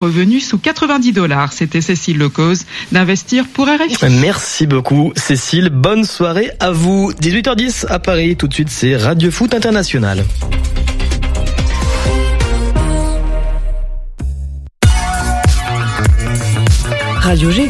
Revenu sous 90 dollars. C'était Cécile Lecause d'investir pour RFI. Merci beaucoup Cécile. Bonne soirée à vous. 18h10 à Paris. Tout de suite, c'est Radio Foot International. Radio G.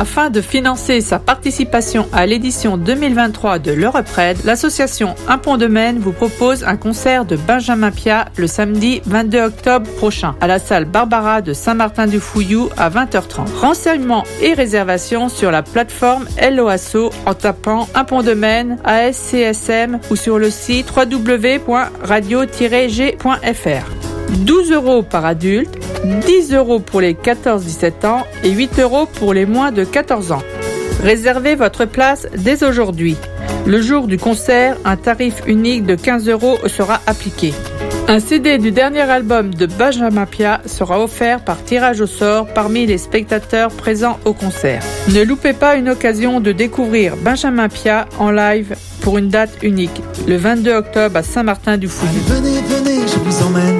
Afin de financer sa participation à l'édition 2023 de l'Europred, l'association Un Pont de Maine vous propose un concert de Benjamin Pia le samedi 22 octobre prochain à la salle Barbara de Saint-Martin-du-Fouillou à 20h30. Renseignements et réservations sur la plateforme LOASO en tapant Un Pont de Maine, ASCSM ou sur le site www.radio-g.fr. 12 euros par adulte, 10 euros pour les 14-17 ans et 8 euros pour les moins de 14 ans. Réservez votre place dès aujourd'hui. Le jour du concert, un tarif unique de 15 euros sera appliqué. Un CD du dernier album de Benjamin Pia sera offert par tirage au sort parmi les spectateurs présents au concert. Ne loupez pas une occasion de découvrir Benjamin Pia en live pour une date unique, le 22 octobre à Saint-Martin-du-Fouillou. Venez, venez, je vous emmène.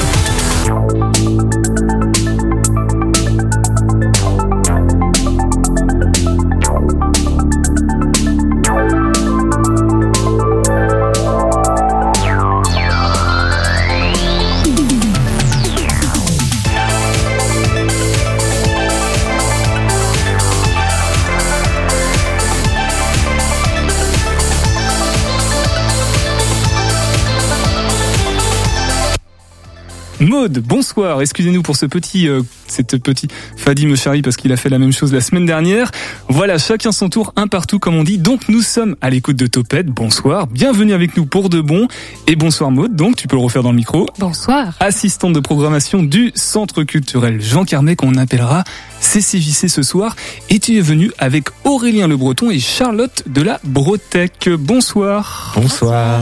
Maude, bonsoir. Excusez-nous pour ce petit, euh, cette petite Fadi me charrie parce qu'il a fait la même chose la semaine dernière. Voilà, chacun son tour, un partout comme on dit. Donc nous sommes à l'écoute de Topette. Bonsoir, bienvenue avec nous pour de bon. Et bonsoir Maude. Donc tu peux le refaire dans le micro. Bonsoir. Assistante de programmation du Centre culturel Jean Carmet qu'on appellera CCJC ce soir. Et tu es venu avec Aurélien Le Breton et Charlotte de la Brotech. Bonsoir. Bonsoir.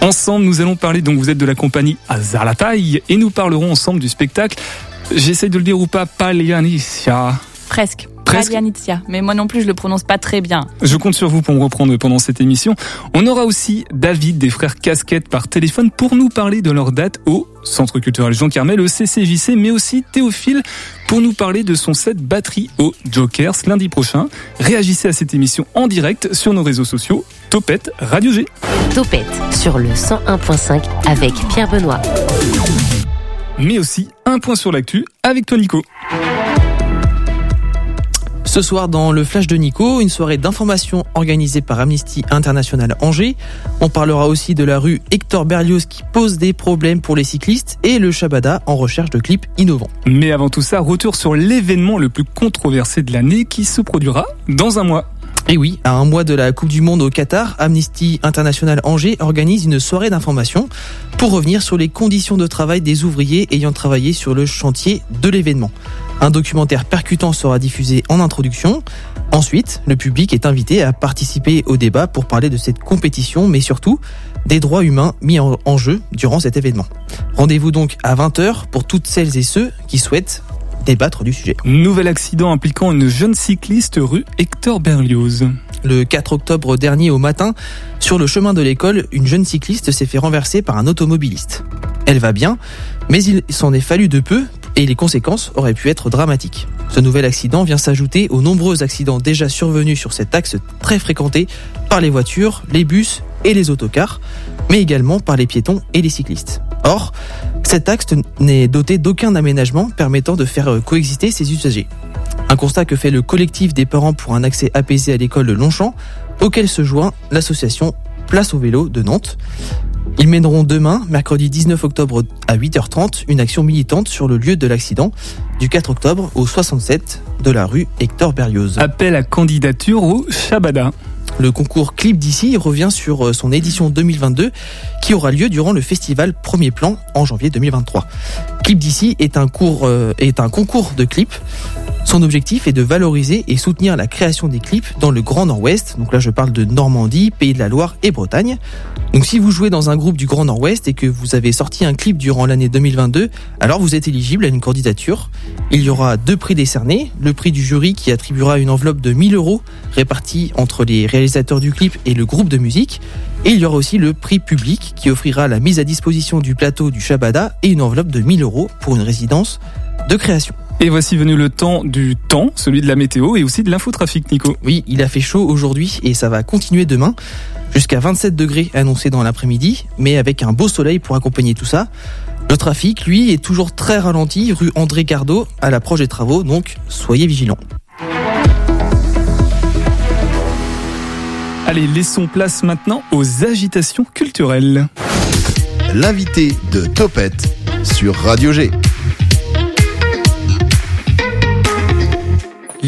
Ensemble, nous allons parler, donc vous êtes de la compagnie Azalataï, et nous parlerons ensemble du spectacle, j'essaye de le dire ou pas, Palianicia. Presque. Presque. Palianitia. Mais moi non plus, je le prononce pas très bien. Je compte sur vous pour me reprendre pendant cette émission. On aura aussi David des frères Casquette par téléphone pour nous parler de leur date au Centre culturel Jean Carmel, au CCJC, mais aussi Théophile pour nous parler de son set batterie au Jokers lundi prochain. Réagissez à cette émission en direct sur nos réseaux sociaux. Topette Radio G. Topette sur le 101.5 avec Pierre Benoît. Mais aussi un point sur l'actu avec toi Nico. Ce soir, dans le Flash de Nico, une soirée d'information organisée par Amnesty International Angers. On parlera aussi de la rue Hector Berlioz qui pose des problèmes pour les cyclistes et le Shabada en recherche de clips innovants. Mais avant tout ça, retour sur l'événement le plus controversé de l'année qui se produira dans un mois. Et oui, à un mois de la Coupe du Monde au Qatar, Amnesty International Angers organise une soirée d'information pour revenir sur les conditions de travail des ouvriers ayant travaillé sur le chantier de l'événement. Un documentaire percutant sera diffusé en introduction. Ensuite, le public est invité à participer au débat pour parler de cette compétition, mais surtout des droits humains mis en, jeu durant cet événement. Rendez-vous donc à 20h pour toutes celles et ceux qui souhaitent débattre du sujet. Nouvel accident impliquant une jeune cycliste rue Hector Berlioz. Le 4 octobre dernier au matin, sur le chemin de l'école, une jeune cycliste s'est fait renverser par un automobiliste. Elle va bien, mais il s'en est fallu de peu et les conséquences auraient pu être dramatiques. Ce nouvel accident vient s'ajouter aux nombreux accidents déjà survenus sur cet axe très fréquenté par les voitures, les bus et les autocars, mais également par les piétons et les cyclistes. Or, cet axe n'est doté d'aucun aménagement permettant de faire euh, coexister ces usagers. Un constat que fait le collectif des parents pour un accès apaisé à l'école de Longchamp, auquel se joint l'association Place au vélo de Nantes. Ils mèneront demain, mercredi 19 octobre à 8h30, une action militante sur le lieu de l'accident du 4 octobre au 67 de la rue Hector Berlioz. Appel à candidature au Shabada. Le concours Clip d'ici revient sur euh, son édition 2022 qui aura lieu durant le festival Premier Plan en janvier 2023. Clip d'ici est un cours euh, est un concours de clips. Son objectif est de valoriser et soutenir la création des clips dans le Grand Nord-Ouest. Donc là, je parle de Normandie, Pays de la Loire et Bretagne. Donc si vous jouez dans un groupe du Grand Nord-Ouest et que vous avez sorti un clip durant l'année 2022, alors vous êtes éligible à une candidature. Il y aura deux prix décernés. Le prix du jury qui attribuera une enveloppe de 1000 euros répartie entre les réalisateurs du clip et le groupe de musique. Et il y aura aussi le prix public qui offrira la mise à disposition du plateau du Shabada et une enveloppe de 1000 euros pour une résidence de création. Et voici venu le temps du temps, celui de la météo et aussi de l'infotrafic, Nico. Oui, il a fait chaud aujourd'hui et ça va continuer demain. Jusqu'à 27 degrés annoncés dans l'après-midi, mais avec un beau soleil pour accompagner tout ça. Le trafic, lui, est toujours très ralenti, rue André Cardo, à l'approche des travaux, donc soyez vigilants. Allez, laissons place maintenant aux agitations culturelles. L'invité de Topette sur Radio G.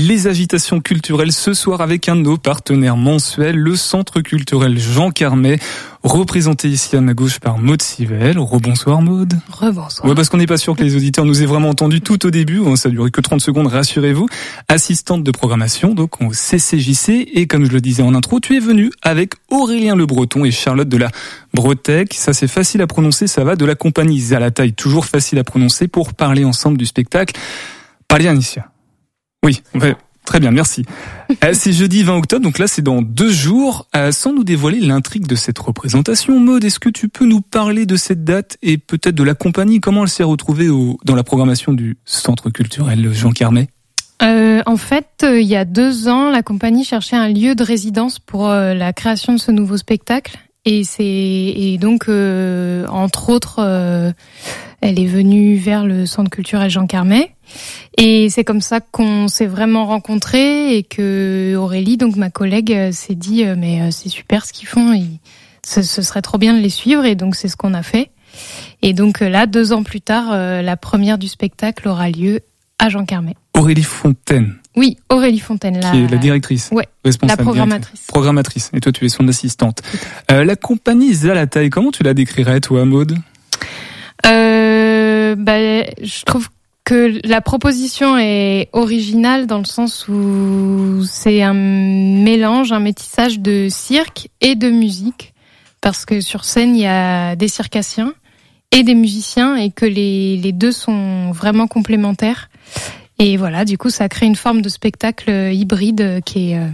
Les agitations culturelles ce soir avec un de nos partenaires mensuels, le Centre culturel Jean Carmet, représenté ici à ma gauche par Maude Sivel. Rebonsoir Maude. Rebonsoir. Ouais, parce qu'on n'est pas sûr que les auditeurs nous aient vraiment entendus tout au début. Ça a duré que 30 secondes, rassurez-vous. Assistante de programmation, donc au CCJC. Et comme je le disais en intro, tu es venu avec Aurélien Le Breton et Charlotte de la Bretec. Ça, c'est facile à prononcer. Ça va de la compagnie Zalataï. Toujours facile à prononcer pour parler ensemble du spectacle. Palianicia. Oui, ouais, très bien, merci. Euh, c'est jeudi 20 octobre, donc là c'est dans deux jours. Euh, sans nous dévoiler l'intrigue de cette représentation, Maud, est-ce que tu peux nous parler de cette date et peut-être de la compagnie? Comment elle s'est retrouvée au, dans la programmation du Centre culturel Jean Carmet? Euh, en fait, euh, il y a deux ans, la compagnie cherchait un lieu de résidence pour euh, la création de ce nouveau spectacle. Et c'est et donc euh, entre autres, euh, elle est venue vers le centre culturel Jean Carmet. Et c'est comme ça qu'on s'est vraiment rencontrés et que Aurélie, donc ma collègue, euh, s'est dit euh, mais euh, c'est super ce qu'ils font, et ce, ce serait trop bien de les suivre. Et donc c'est ce qu'on a fait. Et donc là, deux ans plus tard, la première du spectacle aura lieu à Jean Carmet. Aurélie Fontaine, Oui, Aurélie Fontaine, la, qui est la directrice, Ouais, responsable la programmatrice. directrice. programmatrice. Et toi, tu es son assistante. Euh, la compagnie Zalataï, comment tu la décrirais, toi, Maud Euh, bah, je trouve que la proposition est originale dans le sens où c'est un mélange, un métissage de cirque et de musique, parce que sur scène il y a des circassiens et des musiciens et que les, les deux sont vraiment complémentaires. Et voilà, du coup, ça crée une forme de spectacle hybride qui est, euh,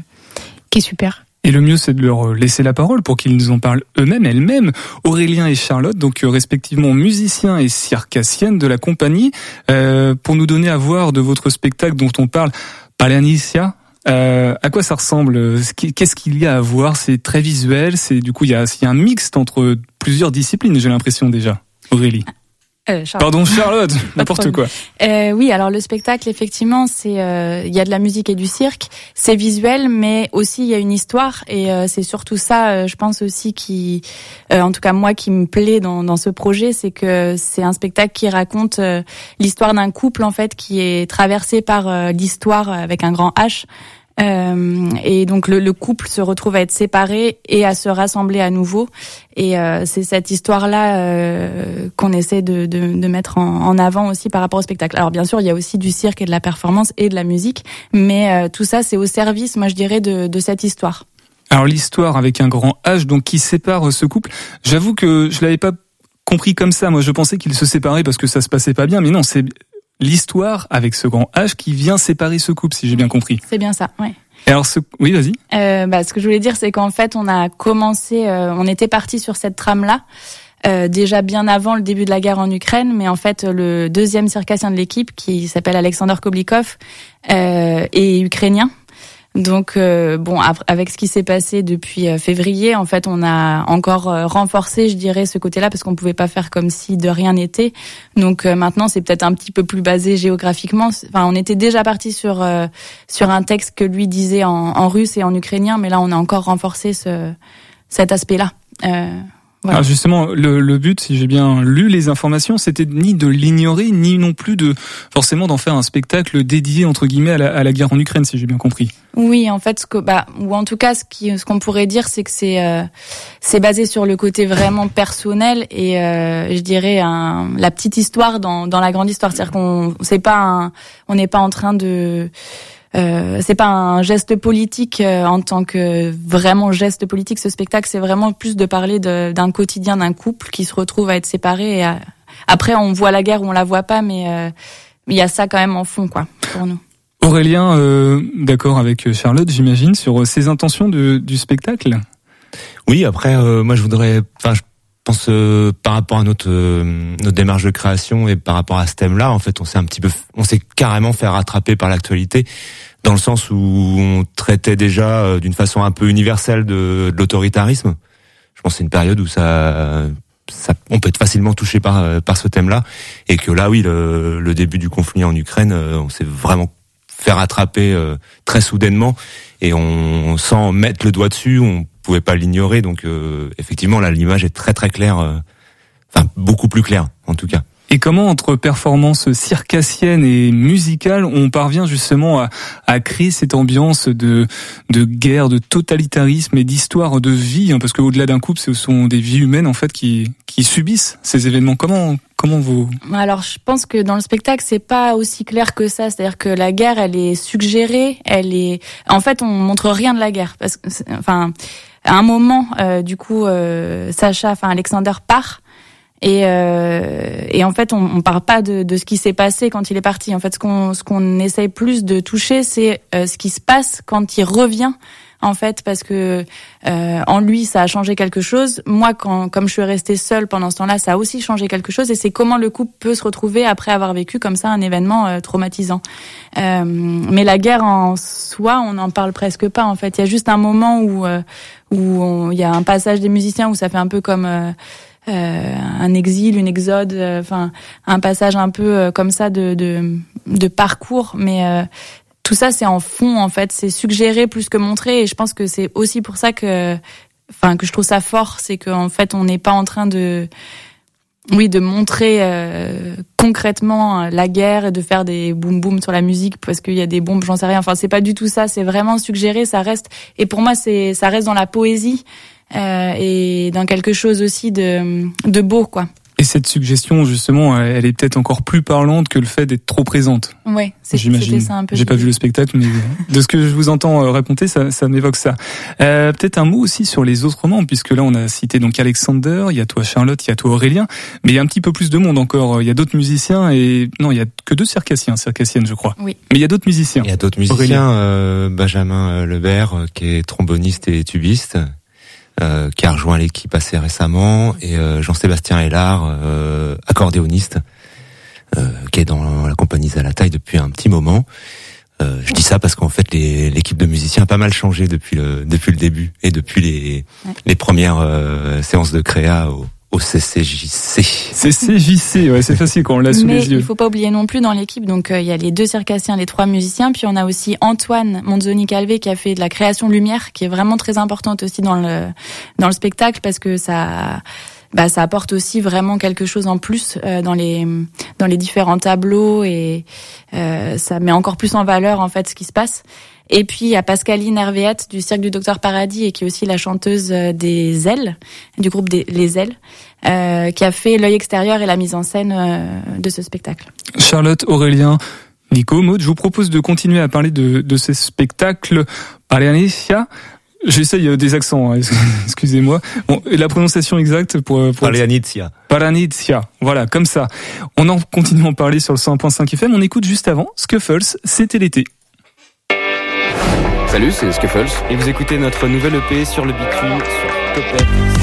qui est super. Et le mieux, c'est de leur laisser la parole pour qu'ils nous en parlent eux-mêmes, elles-mêmes. Aurélien et Charlotte, donc euh, respectivement musiciens et circassiennes de la compagnie, euh, pour nous donner à voir de votre spectacle dont on parle, Palianicia. Euh, à quoi ça ressemble Qu'est-ce qu'il y a à voir? C'est très visuel. C'est du coup il y a, il y a un mixte entre plusieurs disciplines. J'ai l'impression déjà. Aurélie. Euh. Pardon Charlotte. N'importe quoi. Euh, oui, alors le spectacle, effectivement, c'est euh, il y a de la musique et du cirque, c'est visuel, mais aussi il y a une histoire et euh, c'est surtout ça, je pense aussi qui, euh, en tout cas moi, qui me plaît dans, dans ce projet, c'est que c'est un spectacle qui raconte l'histoire d'un couple en fait qui est traversé par l'histoire avec un grand H. Euh, et donc le, le couple se retrouve à être séparé et à se rassembler à nouveau. Et euh, c'est cette histoire-là euh, qu'on essaie de, de, de mettre en, en avant aussi par rapport au spectacle. Alors bien sûr, il y a aussi du cirque et de la performance et de la musique, mais euh, tout ça c'est au service, moi je dirais, de, de cette histoire. Alors l'histoire avec un grand H, donc qui sépare ce couple. J'avoue que je l'avais pas compris comme ça. Moi, je pensais qu'ils se séparaient parce que ça se passait pas bien, mais non, c'est l'histoire avec ce grand H qui vient séparer ce couple, si j'ai bien compris. C'est bien ça, ouais. Et alors, ce... oui, vas-y. Euh, bah, ce que je voulais dire, c'est qu'en fait, on a commencé, euh, on était parti sur cette trame-là. euh, déjà bien avant le début de la guerre en Ukraine, mais en fait le deuxième circassien de l'équipe, qui s'appelle Alexander Koblikov, euh, est ukrainien. Donc euh, bon, avec ce qui s'est passé depuis euh, février, en fait, on a encore euh, renforcé, je dirais, ce côté-là parce qu'on pouvait pas faire comme si de rien n'était. Donc euh, maintenant, c'est peut-être un petit peu plus basé géographiquement. Enfin, on était déjà parti sur euh, sur un texte que lui disait en, en russe et en ukrainien, mais là, on a encore renforcé ce cet aspect-là. Voilà. Alors justement, le, le but, si j'ai bien lu les informations, c'était ni de l'ignorer, ni non plus de forcément d'en faire un spectacle dédié entre guillemets à la, à la guerre en Ukraine, si j'ai bien compris. Oui, en fait, ce que, bah, ou en tout cas, ce qui, ce qu'on pourrait dire, c'est que c'est, euh, c'est basé sur le côté vraiment personnel et euh, je dirais un, la petite histoire dans, dans la grande histoire. C'est-à-dire qu'on, c'est pas, un, on n'est pas en train de euh, c'est pas un geste politique euh, en tant que vraiment geste politique. Ce spectacle, c'est vraiment plus de parler de- d'un quotidien d'un couple qui se retrouve à être séparé. Et à- après, on voit la guerre ou on la voit pas, mais euh, il y a ça quand même en fond, quoi, pour nous. Aurélien, euh, d'accord avec Charlotte, j'imagine, sur euh, ses intentions de- du spectacle? Oui, après, euh, moi, je voudrais, enfin, je pense euh, par rapport à notre euh, notre démarche de création et par rapport à ce thème-là, en fait, on s'est un petit peu, on s'est carrément fait rattraper par l'actualité, dans le sens où on traitait déjà euh, d'une façon un peu universelle de, de l'autoritarisme. Je pense c'est une période où ça, ça, on peut être facilement touché par euh, par ce thème-là, et que là, oui, le, le début du conflit en Ukraine, euh, on s'est vraiment fait rattraper euh, très soudainement, et on sans mettre le doigt dessus, on pouvait pas l'ignorer. Donc euh, effectivement, là, l'image est très très claire, euh, enfin beaucoup plus claire en tout cas. Et comment, entre performances circassiennes et musicales, on parvient justement à, à créer cette ambiance de, de guerre, de totalitarisme et d'histoire de vie hein, Parce qu'au-delà d'un couple, ce sont des vies humaines en fait qui, qui subissent ces événements. Comment, comment vous... Alors, je pense que dans le spectacle, c'est pas aussi clair que ça. C'est-à-dire que la guerre, elle est suggérée, elle est. En fait, on montre rien de la guerre, parce que, enfin, à un moment, euh, du coup, euh, Sacha, enfin Alexander part. Et, euh, et en fait, on, on parle pas de, de ce qui s'est passé quand il est parti. En fait, ce qu'on ce qu'on essaye plus de toucher, c'est euh, ce qui se passe quand il revient. En fait, parce que euh, en lui, ça a changé quelque chose. Moi, quand comme je suis restée seule pendant ce temps-là, ça a aussi changé quelque chose. Et c'est comment le couple peut se retrouver après avoir vécu comme ça un événement euh, traumatisant. Euh, mais la guerre en soi, on n'en parle presque pas. En fait, il y a juste un moment où euh, où il y a un passage des musiciens où ça fait un peu comme un exil, une exode, euh, enfin un passage un peu euh, comme ça de, de, de parcours, mais euh, tout ça c'est en fond en fait, c'est suggéré plus que montré, et je pense que c'est aussi pour ça que, enfin que je trouve ça fort, c'est qu'en fait on n'est pas en train de oui, de montrer euh, concrètement euh, la guerre et de faire des boum boum sur la musique parce qu'il y a des bombes, j'en sais rien. Enfin, c'est pas du tout ça. C'est vraiment suggéré. Ça reste. Et pour moi, c'est ça reste dans la poésie euh, et dans quelque chose aussi de de beau, quoi. Et cette suggestion, justement, elle est peut-être encore plus parlante que le fait d'être trop présente. Ouais, c'est- J'imagine. ça un peu. J'ai pas vu le spectacle, mais de ce que je vous entends euh, raconter, ça, ça m'évoque ça. Euh, peut-être un mot aussi sur les autres membres, puisque là on a cité donc Alexander, il y a toi Charlotte, il y a toi Aurélien, mais il y a un petit peu plus de monde encore. Il y a d'autres musiciens et non, il y a que deux circassiens, circassiennes, je crois. Oui. Mais il y a d'autres musiciens. Il y a d'autres Aurélien. musiciens, euh, Benjamin euh, Lebert, euh, qui est tromboniste et tubiste, euh, qui a rejoint l'équipe assez récemment, et euh, Jean-Sébastien Hélard, euh, accordéoniste, euh, qui est dans la compagnie Zalataï depuis un petit moment. Euh, je dis ça parce qu'en fait, l'équipe de musiciens a pas mal changé depuis le depuis le début et depuis les Ouais. les premières euh, séances de créa au, au CCJC. C'est CJC, ouais, c'est facile quand on l'a sous Mais les yeux. il faut pas oublier non plus dans l'équipe, donc euh, il y a les deux circassiens, les trois musiciens, puis on a aussi Antoine Monzoni Calvé qui a fait de la création lumière, qui est vraiment très importante aussi dans le dans le spectacle parce que ça bah, ça apporte aussi vraiment quelque chose en plus euh, dans les dans les différents tableaux et euh, ça met encore plus en valeur en fait ce qui se passe. Et puis il y a Pascaline Hervéette du Cirque du Docteur Paradis et qui est aussi la chanteuse euh, des Ailes, du groupe des Les Ailes, euh, qui a fait l'œil extérieur et la mise en scène euh, de ce spectacle. Charlotte, Aurélien, Nico, Maud, je vous propose de continuer à parler de, de ces spectacles Parianesia. J'essaye euh, des accents, hein, excusez-moi. Bon, et la prononciation exacte pour... euh, pour Parianizia. Paranizia, voilà, comme ça. On en continue à en parler sur le 101.5 FM. On écoute juste avant Scuffles, c'était l'été. Salut, c'est Scuffles. Et vous écoutez notre nouvelle EP sur le bitume sur Topet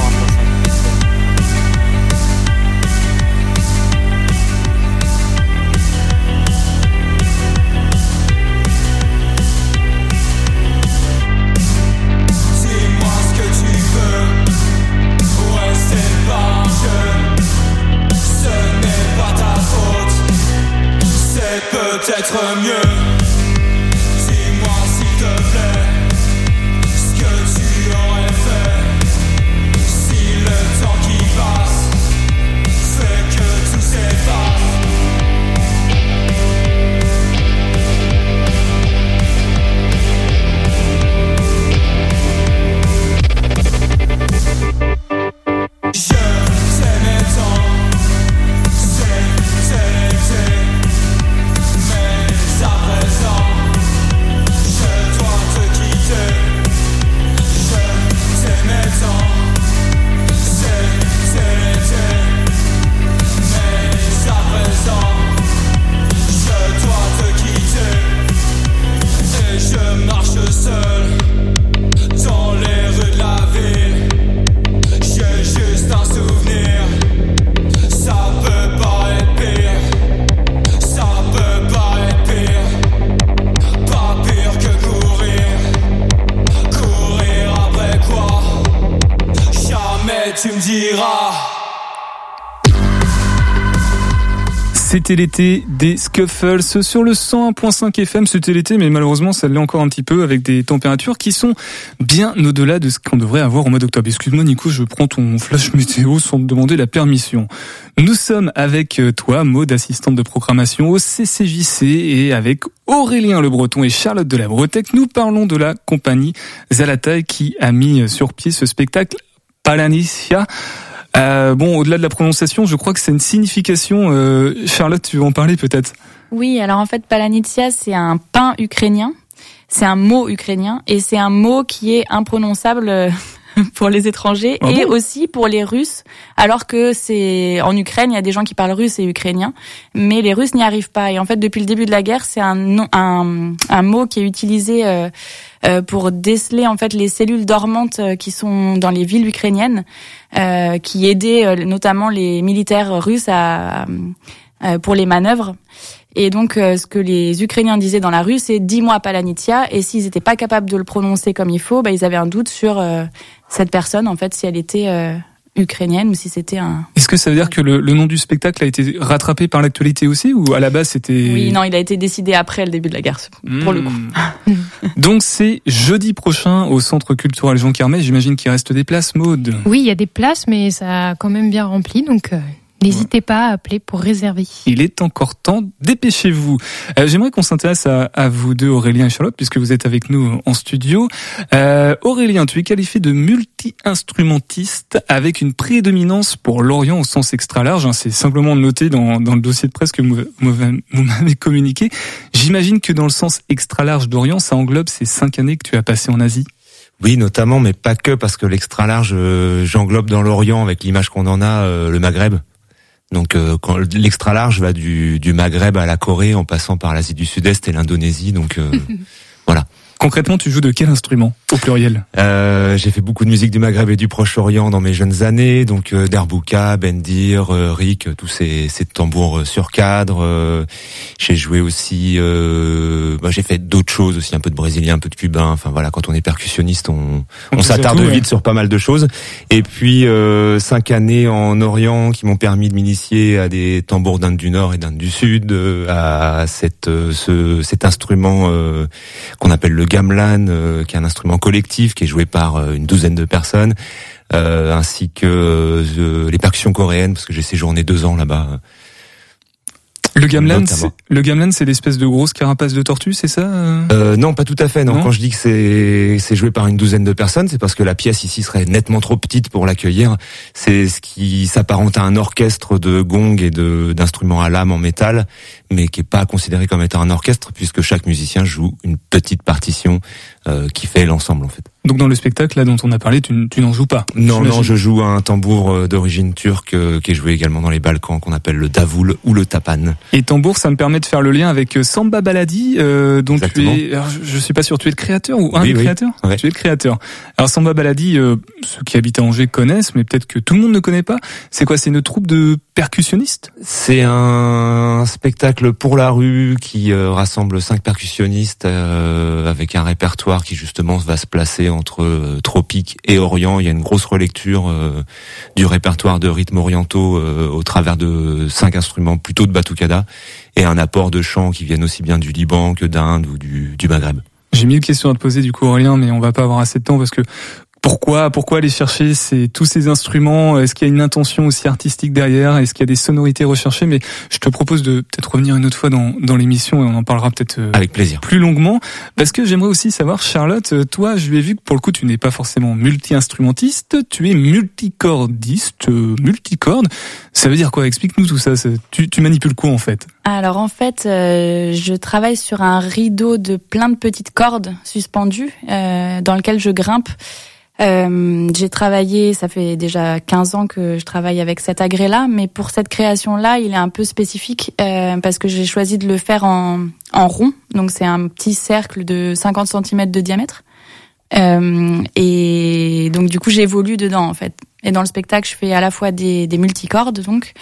C'était l'été des Scuffles sur le 101.5 FM. C'était l'été, mais malheureusement, ça l'est encore un petit peu avec des températures qui sont bien au-delà de ce qu'on devrait avoir au mois d'octobre. Excuse-moi, Nico, je prends ton flash météo sans te demander la permission. Nous sommes avec euh, toi, Maud, assistante de programmation au CCJC, et avec Aurélien Le Breton et Charlotte de la Bretec. Nous parlons de la compagnie Zalataï qui a mis sur pied ce spectacle Palanicia. Euh, bon, au-delà de la prononciation, je crois que c'est une signification. Euh, Charlotte, tu veux en parler peut-être? Oui, alors en fait, palanitsia, c'est un pain ukrainien. C'est un mot ukrainien et c'est un mot qui est imprononçable euh, pour les étrangers Ah et bon aussi pour les Russes. Alors que c'est en Ukraine, il y a des gens qui parlent russe et ukrainien, mais les Russes n'y arrivent pas. Et en fait, depuis le début de la guerre, c'est un nom, un, un mot qui est utilisé euh, euh, pour déceler en fait les cellules dormantes euh, qui sont dans les villes ukrainiennes, euh, qui aidaient euh, notamment les militaires russes à, euh, pour les manœuvres. Et donc, euh, ce que les Ukrainiens disaient dans la rue, c'est dis-moi Palanitia. Et s'ils n'étaient pas capables de le prononcer comme il faut, bah, ils avaient un doute sur euh, cette personne, en fait, si elle était euh, ukrainienne ou si c'était un. Est-ce que ça veut dire que le, le nom du spectacle a été rattrapé par l'actualité aussi, ou à la base c'était Oui, non, il a été décidé après le début de la guerre, pour le coup. Donc c'est jeudi prochain au Centre culturel Jean Carmet. J'imagine qu'il reste des places, Maude. Oui, il y a des places, mais ça a quand même bien rempli, donc n'hésitez pas à appeler pour réserver. Il est encore temps, dépêchez-vous. Euh, J'aimerais qu'on s'intéresse à, à vous deux, Aurélien et Charlotte, puisque vous êtes avec nous en studio. Euh, Aurélien, tu es qualifié de multi-instrumentiste avec une prédominance pour l'Orient au sens extra large. hein. C'est simplement noté dans, dans le dossier de presse que vous vous m'avez communiqué. J'imagine que dans le sens extra large d'Orient, ça englobe ces cinq années que tu as passées en Asie. Oui, notamment, mais pas que, parce que l'extra large, euh, j'englobe dans l'Orient, avec l'image qu'on en a, euh, le Maghreb. Donc euh, quand l'extra large va du, du Maghreb à la Corée, en passant par l'Asie du Sud-Est et l'Indonésie. Donc euh, voilà. Concrètement, tu joues de quel instrument au pluriel Euh, j'ai fait beaucoup de musique du Maghreb et du Proche-Orient dans mes jeunes années, donc euh, Derbouka, Bendir, euh, Rick, tous ces, ces tambours euh, sur cadre. euh, j'ai joué aussi, euh, bah, j'ai fait d'autres choses aussi, un peu de brésilien, un peu de cubain. Enfin voilà, quand on est percussionniste, on, s'attarde ouais. vite sur pas mal de choses. Et puis euh, cinq années en Orient qui m'ont permis de m'initier à des tambours d'Inde du Nord et d'Inde du Sud, euh, à cette, euh, ce, cet instrument euh, qu'on appelle le gamelan, euh, qui est un instrument collectif qui est joué par euh, une douzaine de personnes, euh, ainsi que les percussions coréennes, parce que j'ai séjourné deux ans là-bas. Le gamelan, le gamelan, c'est l'espèce de grosse carapace de tortue, c'est ça euh Euh, non, pas tout à fait. Non. Non Quand je dis que c'est c'est joué par une douzaine de personnes, c'est parce que la pièce ici serait nettement trop petite pour l'accueillir. C'est ce qui s'apparente à un orchestre de gongs et de d'instruments à lame en métal, mais qui est pas considéré comme étant un orchestre puisque chaque musicien joue une petite partition euh, qui fait l'ensemble en fait. Donc dans le spectacle là dont on a parlé, tu, tu n'en joues pas. Non, non, je joue un tambour euh, d'origine turque euh, qui est joué également dans les Balkans, qu'on appelle le davoul ou le tapan. Et tambour, ça me permet de faire le lien avec euh, Samba Baladi, euh, dont Exactement. tu es. alors, je, suis pas sûr, tu es le créateur ou un Oui, des oui. créateurs Ouais. Tu es le créateur. Alors Samba Baladi, euh, ceux qui habitent à Angers connaissent, mais peut-être que tout le monde ne connaît pas. C'est quoi? C'est une troupe de percussionnistes? C'est un spectacle pour la rue qui euh, rassemble cinq percussionnistes euh, avec un répertoire qui justement va se placer entre euh, tropique et orient. Il y a une grosse relecture euh, du répertoire de rythmes orientaux euh, au travers de cinq instruments plutôt de batucada et un apport de chants qui viennent aussi bien du Liban que d'Inde ou du, du Maghreb. J'ai mille questions à te poser du coup Aurélien, mais on va pas avoir assez de temps parce que pourquoi pourquoi aller chercher ces, tous ces instruments? Est-ce qu'il y a une intention aussi artistique derrière? Est-ce qu'il y a des sonorités recherchées? Mais je te propose de peut-être revenir une autre fois dans, dans l'émission et on en parlera peut-être euh, Avec plaisir. plus longuement parce que j'aimerais aussi savoir Charlotte, euh, toi je lui ai vu que pour le coup tu n'es pas forcément multi-instrumentiste, tu es multicordiste, euh, multicorde. Ça veut dire quoi? Explique-nous tout ça. ça- Tu, tu manipules quoi en fait? Alors en fait, euh, je travaille sur un rideau de plein de petites cordes suspendues euh, dans lequel je grimpe. Euh, j'ai travaillé, ça fait déjà 15 ans que je travaille avec cet agrès-là, mais pour cette création-là, il est un peu spécifique euh, parce que j'ai choisi de le faire en, en rond. Donc c'est un petit cercle de 50 cm de diamètre. Euh, et donc du coup j'évolue dedans en fait. Et dans le spectacle, je fais à la fois des, des multicordes, donc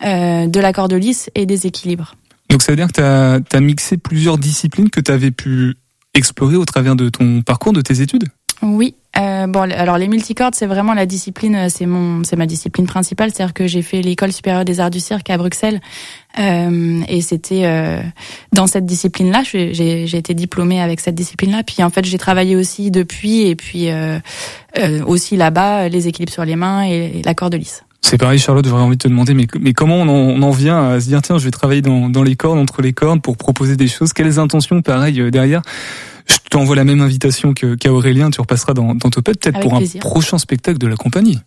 de la corde lisse et des équilibres. Donc ça veut dire que tu as, mixé plusieurs disciplines que tu avais pu explorer au travers de ton parcours, de tes études? Oui, Euh, bon, alors les multicordes, c'est vraiment la discipline, euh, c'est mon, c'est ma discipline principale. C'est-à-dire que j'ai fait l'école supérieure des arts du cirque à Bruxelles, euh, et c'était euh, dans cette discipline-là. J'ai, j'ai été diplômée avec cette discipline-là. Puis en fait, j'ai travaillé aussi depuis, et puis euh, aussi là-bas, les équilibres sur les mains et, et la corde lisse. C'est pareil, Charlotte, j'aurais envie de te demander, mais, mais comment on en, on en, vient à se dire, tiens, je vais travailler dans, dans les cordes, entre les cordes, pour proposer des choses? Quelles intentions, pareil, derrière? Je t'envoie la même invitation qu'à Aurélien, tu repasseras dans, dans Topette, peut-être pour plaisir. un prochain spectacle de la compagnie.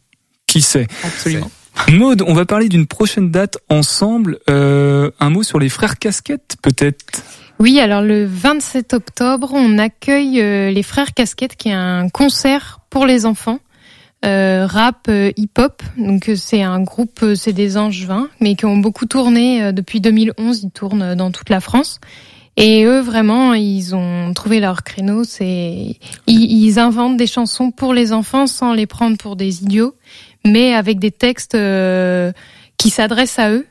Qui sait? Absolument. Maude, on va parler d'une prochaine date ensemble. Euh, un mot sur les frères Casquettes, peut-être? Oui, alors le 27 octobre, on accueille euh, les frères Casquettes, qui est un concert pour les enfants. Euh, rap, euh, hip-hop. Donc euh, c'est un groupe, euh, c'est des Angevins, mais qui ont beaucoup tourné euh, depuis 2011. Ils tournent dans toute la France. Et eux, vraiment, ils ont trouvé leur créneau. C'est ils, inventent des chansons pour les enfants sans les prendre pour des idiots, mais avec des textes euh, qui s'adressent à eux.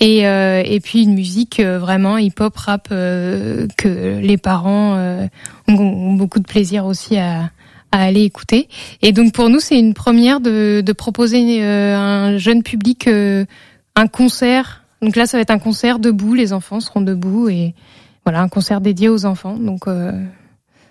Et, euh, et puis une musique euh, vraiment hip-hop, rap euh, que les parents ont beaucoup de plaisir aussi à, à aller écouter. Et donc pour nous, c'est une première de, proposer euh, un jeune public euh, un concert. Donc là, ça va être un concert debout. Les enfants seront debout et voilà un concert dédié aux enfants. Donc euh,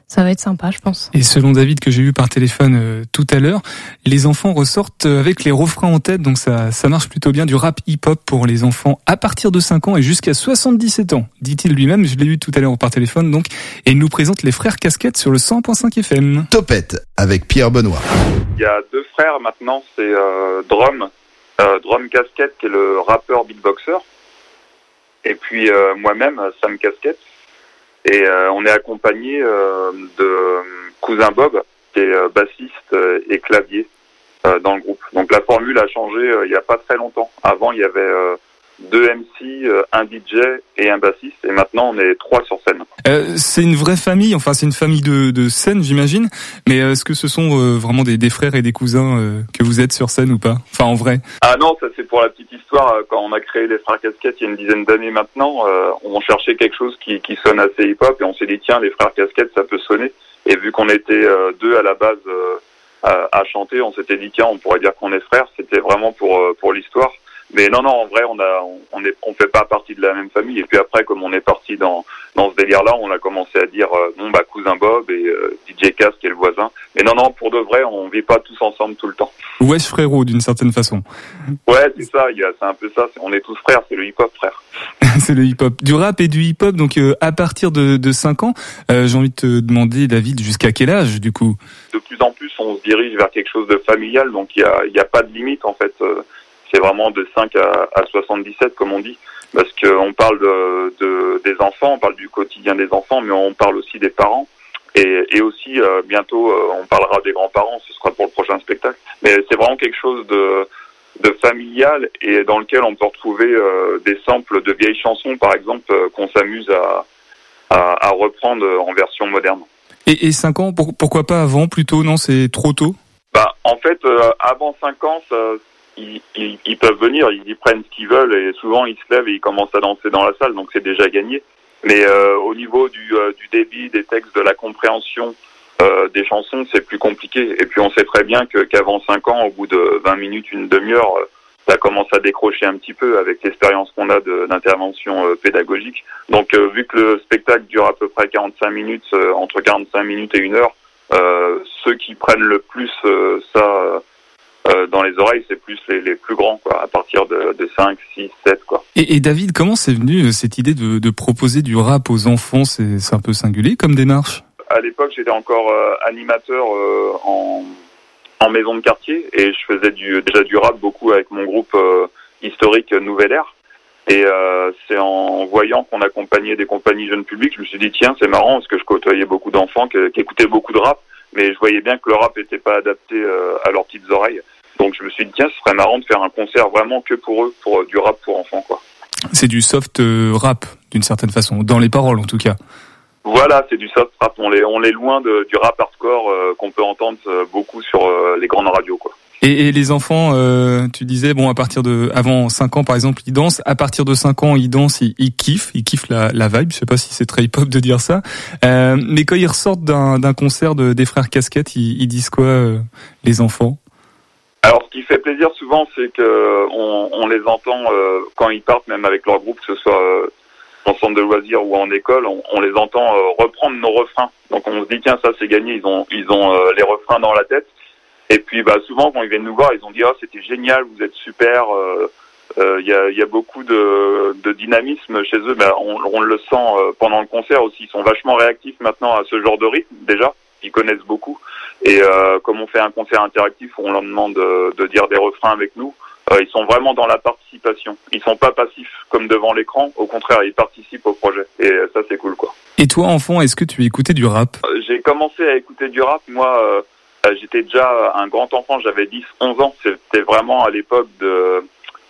ça va être sympa, je pense. Et selon David que j'ai eu par téléphone euh, tout à l'heure, les enfants ressortent euh, avec les refrains en tête, donc ça, ça marche plutôt bien. Du rap hip-hop pour les enfants à partir de 5 ans et jusqu'à 77 ans, dit-il lui-même. Je l'ai eu tout à l'heure par téléphone, donc, et il nous présente les frères Casquettes sur le 100.5 FM. Topette avec Pierre Benoît. Il y a deux frères maintenant, c'est euh, Drum, euh, Drum Casquette qui est le rappeur beatboxer, et puis euh, moi-même Sam Casquette. Et euh, on est accompagné euh, de euh, cousin Bob, qui est bassiste et clavier dans le groupe. Donc la formule a changé il n'y a pas très longtemps. Avant, il y avait deux MC, euh, un DJ et un bassiste, et maintenant on est trois sur scène. Euh, c'est une vraie famille, enfin c'est une famille de, de scène, j'imagine. Mais euh, est-ce que ce sont euh, vraiment des, des frères et des cousins euh, que vous êtes sur scène ou pas? Enfin en vrai. Ah non, ça c'est pour la petite histoire. Quand on a créé les Frères Casquettes il y a une dizaine d'années maintenant, euh, on cherchait quelque chose qui, qui sonne assez hip-hop et on s'est dit tiens, les Frères Casquettes, ça peut sonner. Et vu qu'on était euh, deux à la base euh, à, à chanter, on s'était dit tiens, on pourrait dire qu'on est frères. C'était vraiment pour pour l'histoire. Mais non, non, en vrai, on a, on- est, on fait pas partie de la même famille. Et puis après, comme on est parti dans dans ce délire-là, on a commencé à dire euh, bon bah cousin Bob et euh, DJ Cass qui est le voisin. Mais non, non, pour de vrai, on vit pas tous ensemble tout le temps. Wesh frérot d'une certaine façon. Ouais, c'est ça, il y a, c'est un peu ça. On est tous frères, c'est le hip-hop frère. c'est le hip-hop. Du rap et du hip-hop, donc euh, à partir de, de 5 ans, euh, j'ai envie de te demander, David, jusqu'à quel âge du coup? De plus en plus, on se dirige vers quelque chose de familial, donc il y a, il y a pas de limite en fait. C'est vraiment de 5 à, à 77 comme on dit, parce qu'on parle de, de- des enfants, on parle du quotidien des enfants, mais on parle aussi des parents. Et, et aussi, euh, bientôt, euh, on parlera des grands-parents, ce sera pour le prochain spectacle. Mais c'est vraiment quelque chose de, de familial et dans lequel on peut retrouver euh, des samples de vieilles chansons, par exemple, qu'on s'amuse à, à, à reprendre en version moderne. Et, et 5 ans, pour- pourquoi pas avant plutôt Non, c'est trop tôt? Bah, en fait, euh, avant 5 ans, ça, ils, ils, peuvent venir, ils y prennent ce qu'ils veulent et souvent ils se lèvent et ils commencent à danser dans la salle, donc c'est déjà gagné. Mais euh, au niveau du, euh, du débit, des textes, de la compréhension euh, des chansons, c'est plus compliqué. Et puis on sait très bien que qu'avant 5 ans, au bout de 20 minutes, une demi-heure, euh, ça commence à décrocher un petit peu avec l'expérience qu'on a d'intervention euh, pédagogique. Donc euh, vu que le spectacle dure à peu près 45 minutes, entre 45 minutes et une heure, ceux qui prennent le plus ça euh, dans les oreilles, c'est plus les, les plus grands, quoi, à partir de, de 5, 6, 7, quoi. et, et David, comment c'est venu euh, cette idée de, de proposer du rap aux enfants? C'est c'est un peu singulier comme démarche? À l'époque, j'étais encore euh, animateur euh, en, en maison de quartier et je faisais du, déjà du rap beaucoup avec mon groupe historique Nouvelle Air. Et c'est en voyant qu'on accompagnait des compagnies jeunes publics, je me suis dit tiens c'est marrant parce que je côtoyais beaucoup d'enfants qui, qui écoutaient beaucoup de rap, mais je voyais bien que le rap n'était pas adapté à leurs petites oreilles. Donc je me suis dit tiens ce serait marrant de faire un concert vraiment que pour eux, pour euh, du rap pour enfants quoi. C'est du soft euh, rap d'une certaine façon, dans les paroles en tout cas. Voilà, c'est du soft rap. On est, on est loin de, du rap hardcore euh, qu'on peut entendre euh, beaucoup sur euh, les grandes radios, quoi. Et, et les enfants, euh, tu disais, bon, à partir de, avant 5 ans par exemple, ils dansent. À partir de 5 ans, ils dansent, ils, ils kiffent, ils kiffent la, la vibe. Je sais pas si c'est très hip-hop de dire ça. Euh, mais quand ils ressortent d'un d'un concert de, des frères Casquettes, ils, ils disent quoi, euh, les enfants? Alors, ce qui fait plaisir souvent, c'est que on, on les entend euh, quand ils partent, même avec leur groupe, que ce soit euh, en centre de loisirs ou en école, on, on les entend euh, reprendre nos refrains. Donc, on se dit tiens, ça c'est gagné. Ils ont, ils ont euh, les refrains dans la tête. Et puis, bah, souvent, quand ils viennent nous voir, ils ont dit ah, c'était génial, vous êtes super. euh, euh, Il y, a, y a beaucoup de, de dynamisme chez eux. Bah, on, on le sent pendant le concert aussi. Ils sont vachement réactifs maintenant à ce genre de rythme déjà. Ils connaissent beaucoup. Et euh, comme on fait un concert interactif on leur demande de, de dire des refrains avec nous, euh, ils sont vraiment dans la participation. Ils sont pas passifs comme devant l'écran. Au contraire, ils participent au projet. Et ça, c'est cool, quoi. Et toi, enfant, est-ce que tu écoutais du rap? Euh, J'ai commencé à écouter du rap. Moi, j'étais déjà un grand enfant. J'avais 10, 11 ans. C'était vraiment à l'époque de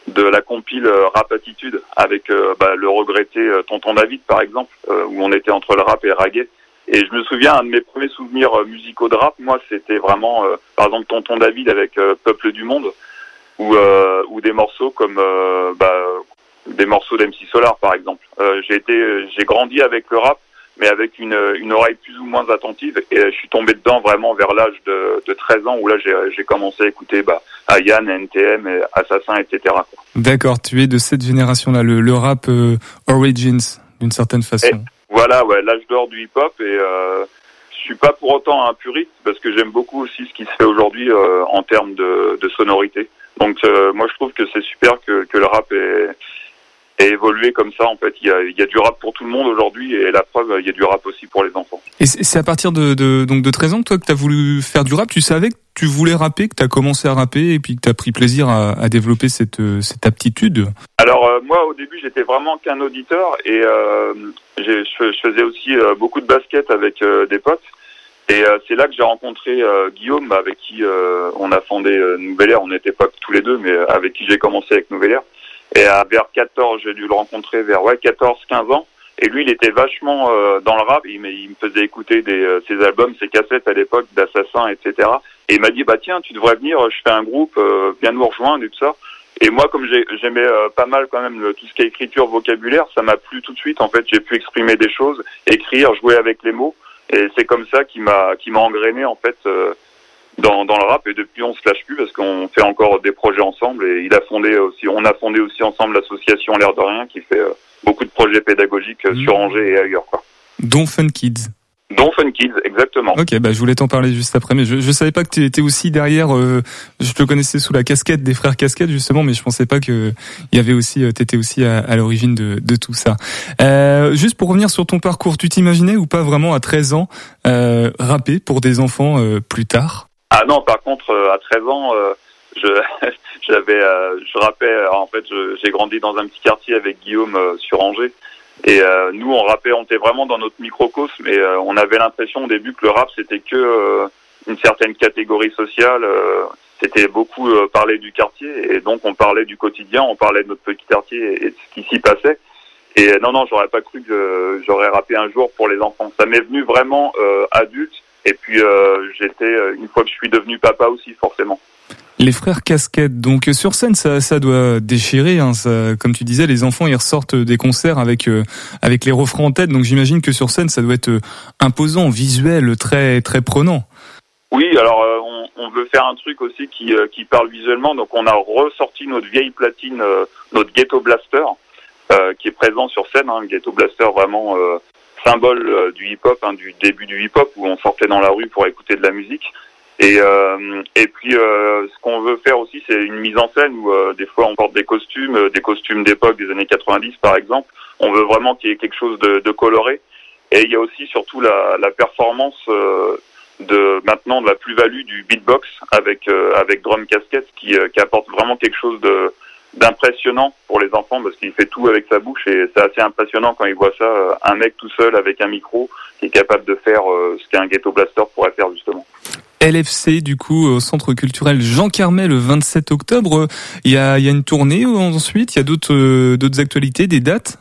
de la compile Rap Attitude avec euh, bah, le regretté Tonton David, par exemple, euh, où on était entre le rap et le reggae. Et je me souviens, un de mes premiers souvenirs euh, musicaux de rap, moi, c'était vraiment, euh, par exemple, Tonton David avec euh, Peuple du Monde, ou, euh, ou des morceaux comme euh, bah, des morceaux d'MC Solar, par exemple. Euh, j'ai été, j'ai grandi avec le rap, mais avec une, une oreille plus ou moins attentive, et je suis tombé dedans vraiment vers l'âge de, de 13 ans, où là, j'ai j'ai commencé à écouter bah, Ayane, NTM, et Assassin, etc. D'accord, tu es de cette génération-là, le, le rap euh, Origins, d'une certaine façon. Voilà, ouais, l'âge d'or du hip-hop et euh, je suis pas pour autant un puriste parce que j'aime beaucoup aussi ce qui se fait aujourd'hui euh, en termes de, sonorité. Donc euh, moi je trouve que c'est super que, que le rap ait, évolué comme ça. En fait, il y a, du rap pour tout le monde aujourd'hui et la preuve, il y a du rap aussi pour les enfants. Et c'est à partir de, donc de 13 ans toi que tu as voulu faire du rap, tu savais que tu voulais rapper, que tu as commencé à rapper et puis que tu as pris plaisir à, développer cette, euh, cette aptitude. Alors euh, moi au début j'étais vraiment qu'un auditeur et euh, je, faisais aussi beaucoup de basket avec des potes et c'est là que j'ai rencontré Guillaume avec qui on a fondé Nouvelle Air. On n'était pas tous les deux mais avec qui j'ai commencé avec Nouvelle Air. Et à vers 14 j'ai dû le rencontrer vers ouais 14-15 ans et lui il était vachement euh, dans le rap. Il, il me faisait écouter des, euh, ses albums, ses cassettes à l'époque d'Assassin etc. Et il m'a dit bah tiens tu devrais venir, je fais un groupe, euh, viens nous rejoindre et tout ça. Et moi, comme j'ai- j'aimais euh, pas mal quand même le- tout ce qui est écriture, vocabulaire, ça m'a plu tout de suite. En fait, j'ai pu exprimer des choses, écrire, jouer avec les mots, et c'est comme ça qui m'a qui m'a engrainé en fait euh, dans, dans le rap. Et depuis, on se lâche plus parce qu'on fait encore des projets ensemble. Et il a fondé aussi, on a fondé aussi ensemble l'association L'air de rien, qui fait euh, beaucoup de projets pédagogiques euh, sur Angers et ailleurs, quoi. Dont Fun Kids. Dont Fun Kids, exactement. Ok, bah je voulais t'en parler juste après, mais je, je savais pas que tu étais aussi derrière. euh, je te connaissais sous la casquette des frères casquettes justement, mais je pensais pas que il y avait aussi, euh, t'étais aussi à, à l'origine de, de tout ça. Euh, juste pour revenir sur ton parcours, tu t'imaginais ou pas vraiment à 13 ans euh, rapper pour des enfants euh, plus tard? Ah non, par contre, euh, à 13 ans, euh, je j'avais, euh, je rappais. euh, En fait, j'ai grandi dans un petit quartier avec Guillaume euh, sur Angers, et euh, nous, on rappait, on était vraiment dans notre microcosme, et euh, on avait l'impression au début que le rap c'était que euh, une certaine catégorie sociale. c'était beaucoup parler du quartier, et donc on parlait du quotidien, on parlait de notre petit quartier et, et de ce qui s'y passait. Et non, non, j'aurais pas cru que j'aurais rappé un jour pour les enfants. Ça m'est venu vraiment adulte. Et puis j'étais une fois que je suis devenu papa aussi, forcément. Les frères casquettes, donc sur scène, ça, doit déchirer. Hein, comme tu disais, les enfants ils ressortent des concerts avec euh, avec les refrains en tête. Donc j'imagine que sur scène, ça doit être euh, imposant, visuel, très très prenant. Oui, alors euh, on, veut faire un truc aussi qui, qui parle visuellement. Donc on a ressorti notre vieille platine, notre Ghetto Blaster, qui est présent sur scène. Hein, Ghetto Blaster vraiment symbole du hip-hop, hein, du début du hip-hop où on sortait dans la rue pour écouter de la musique. Et, euh, et puis euh, ce qu'on veut faire aussi, c'est une mise en scène où euh, des fois on porte des costumes, euh, des costumes d'époque des années 90 par exemple. On veut vraiment qu'il y ait quelque chose de, de coloré. Et il y a aussi surtout la, la performance euh, de maintenant de la plus-value du beatbox avec euh, avec drum casquette qui, qui apporte vraiment quelque chose de d'impressionnant pour les enfants parce qu'il fait tout avec sa bouche et c'est assez impressionnant quand ils voient ça un mec tout seul avec un micro qui est capable de faire ce qu'un ghetto blaster pourrait faire justement. LFC du coup au centre culturel Jean Carmet le 27 octobre. Il y a il y a une tournée ensuite. Il y a d'autres euh, d'autres actualités, des dates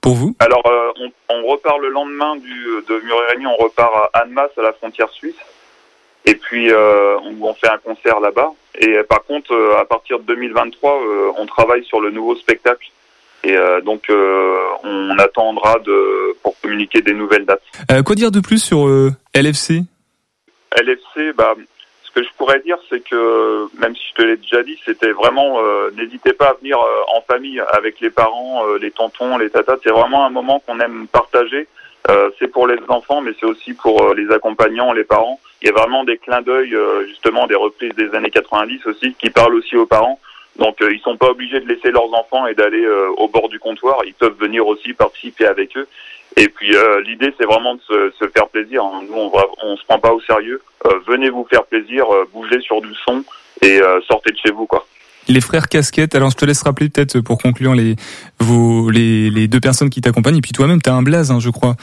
pour vous? Alors euh, on, on repart le lendemain du, de Murérigny, on repart à Annemasse, à la frontière suisse. Et puis, euh, on, on fait un concert là-bas. Et par contre, euh, à partir de 2023, euh, on travaille sur le nouveau spectacle. Et euh, donc, euh, on attendra de, pour communiquer des nouvelles dates. Euh, quoi dire de plus sur LFC LFC, bah, ce que je pourrais dire, c'est que même si je te l'ai déjà dit, c'était vraiment, euh, n'hésitez pas à venir euh, en famille avec les parents, euh, les tontons, les tatas. C'est vraiment un moment qu'on aime partager. Euh, c'est pour les enfants, mais c'est aussi pour euh, les accompagnants, les parents. Il y a vraiment des clins d'œil, euh, justement, des reprises des années 90 aussi, qui parlent aussi aux parents. Donc, ils sont pas obligés de laisser leurs enfants et d'aller au bord du comptoir. Ils peuvent venir aussi participer avec eux. Et puis, euh, l'idée, c'est vraiment de se, se faire plaisir. hein. Nous, on, va, on se prend pas au sérieux. Euh, venez vous faire plaisir, euh, bougez sur du son et euh, sortez de chez vous, quoi. Les frères casquettes. Alors je te laisse rappeler peut-être pour conclure les vos les, les deux personnes qui t'accompagnent et puis toi-même t'as un blaze, hein, je crois.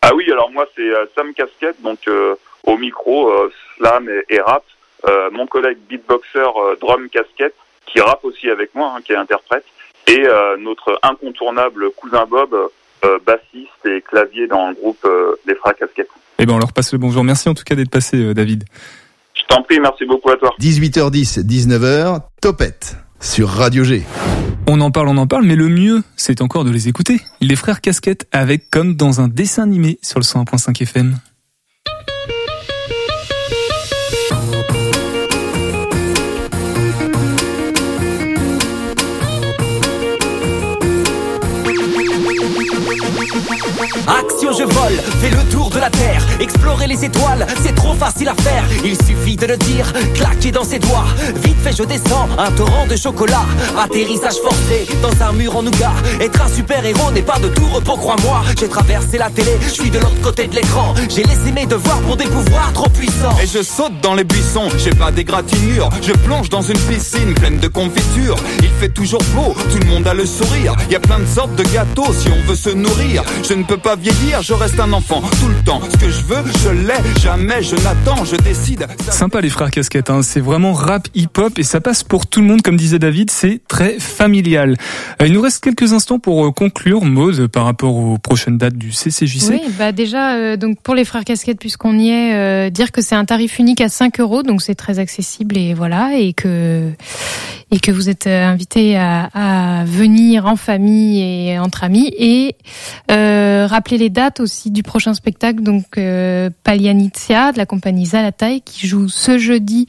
Ah oui, alors moi c'est euh, Sam Casquette, donc euh, au micro, euh, slam et, et rap. Euh, mon collègue beatboxer euh, drum casquette, qui rappe aussi avec moi, hein, qui est interprète. Et euh, notre incontournable cousin Bob, bassiste et clavier dans le groupe euh, Les Frères Casquettes. Eh ben on leur passe le bonjour. Merci en tout cas d'être passé, euh, David. Je t'en prie, merci beaucoup à toi. 18h10, 19h, Topette sur Radio G. On en parle, on en parle, mais le mieux, c'est encore de les écouter. Les frères casquettes avec comme dans un dessin animé sur le 101.5 FM. Action, je vole, fais le tour de la terre, explorer les étoiles, c'est trop facile à faire. Il suffit de le dire, claquer dans ses doigts. Vite fait, je descends, un torrent de chocolat. Atterrissage forcé dans un mur en nougat. Être un super héros n'est pas de tout repos, crois-moi. J'ai traversé la télé, je suis de l'autre côté de l'écran. J'ai laissé mes devoirs pour des pouvoirs trop puissants. Et je saute dans les buissons, j'ai pas d'égratignure. Je plonge dans une piscine pleine de confiture. Il fait toujours beau, tout le monde a le sourire. Y a plein de sortes de gâteaux si on veut se nourrir. Je ne pas vieillir, je reste un enfant tout le temps. Ce que je veux, je l'ai, jamais je n'attends, je décide. Sympa les frères casquettes, hein. c'est vraiment rap hip-hop et ça passe pour tout le monde, comme disait David, c'est très familial. Euh, il nous reste quelques instants pour euh, conclure, Maude, par rapport aux prochaines dates du CCJC. Oui, bah déjà, euh, donc pour les frères casquettes, puisqu'on y est, euh, dire que c'est un tarif unique à 5 euros, donc c'est très accessible et voilà, et que et que vous êtes euh, invités à, à venir en famille et entre amis. Et euh, rappeler les dates aussi du prochain spectacle, donc euh, Palianizia de la compagnie Zalatai qui joue ce jeudi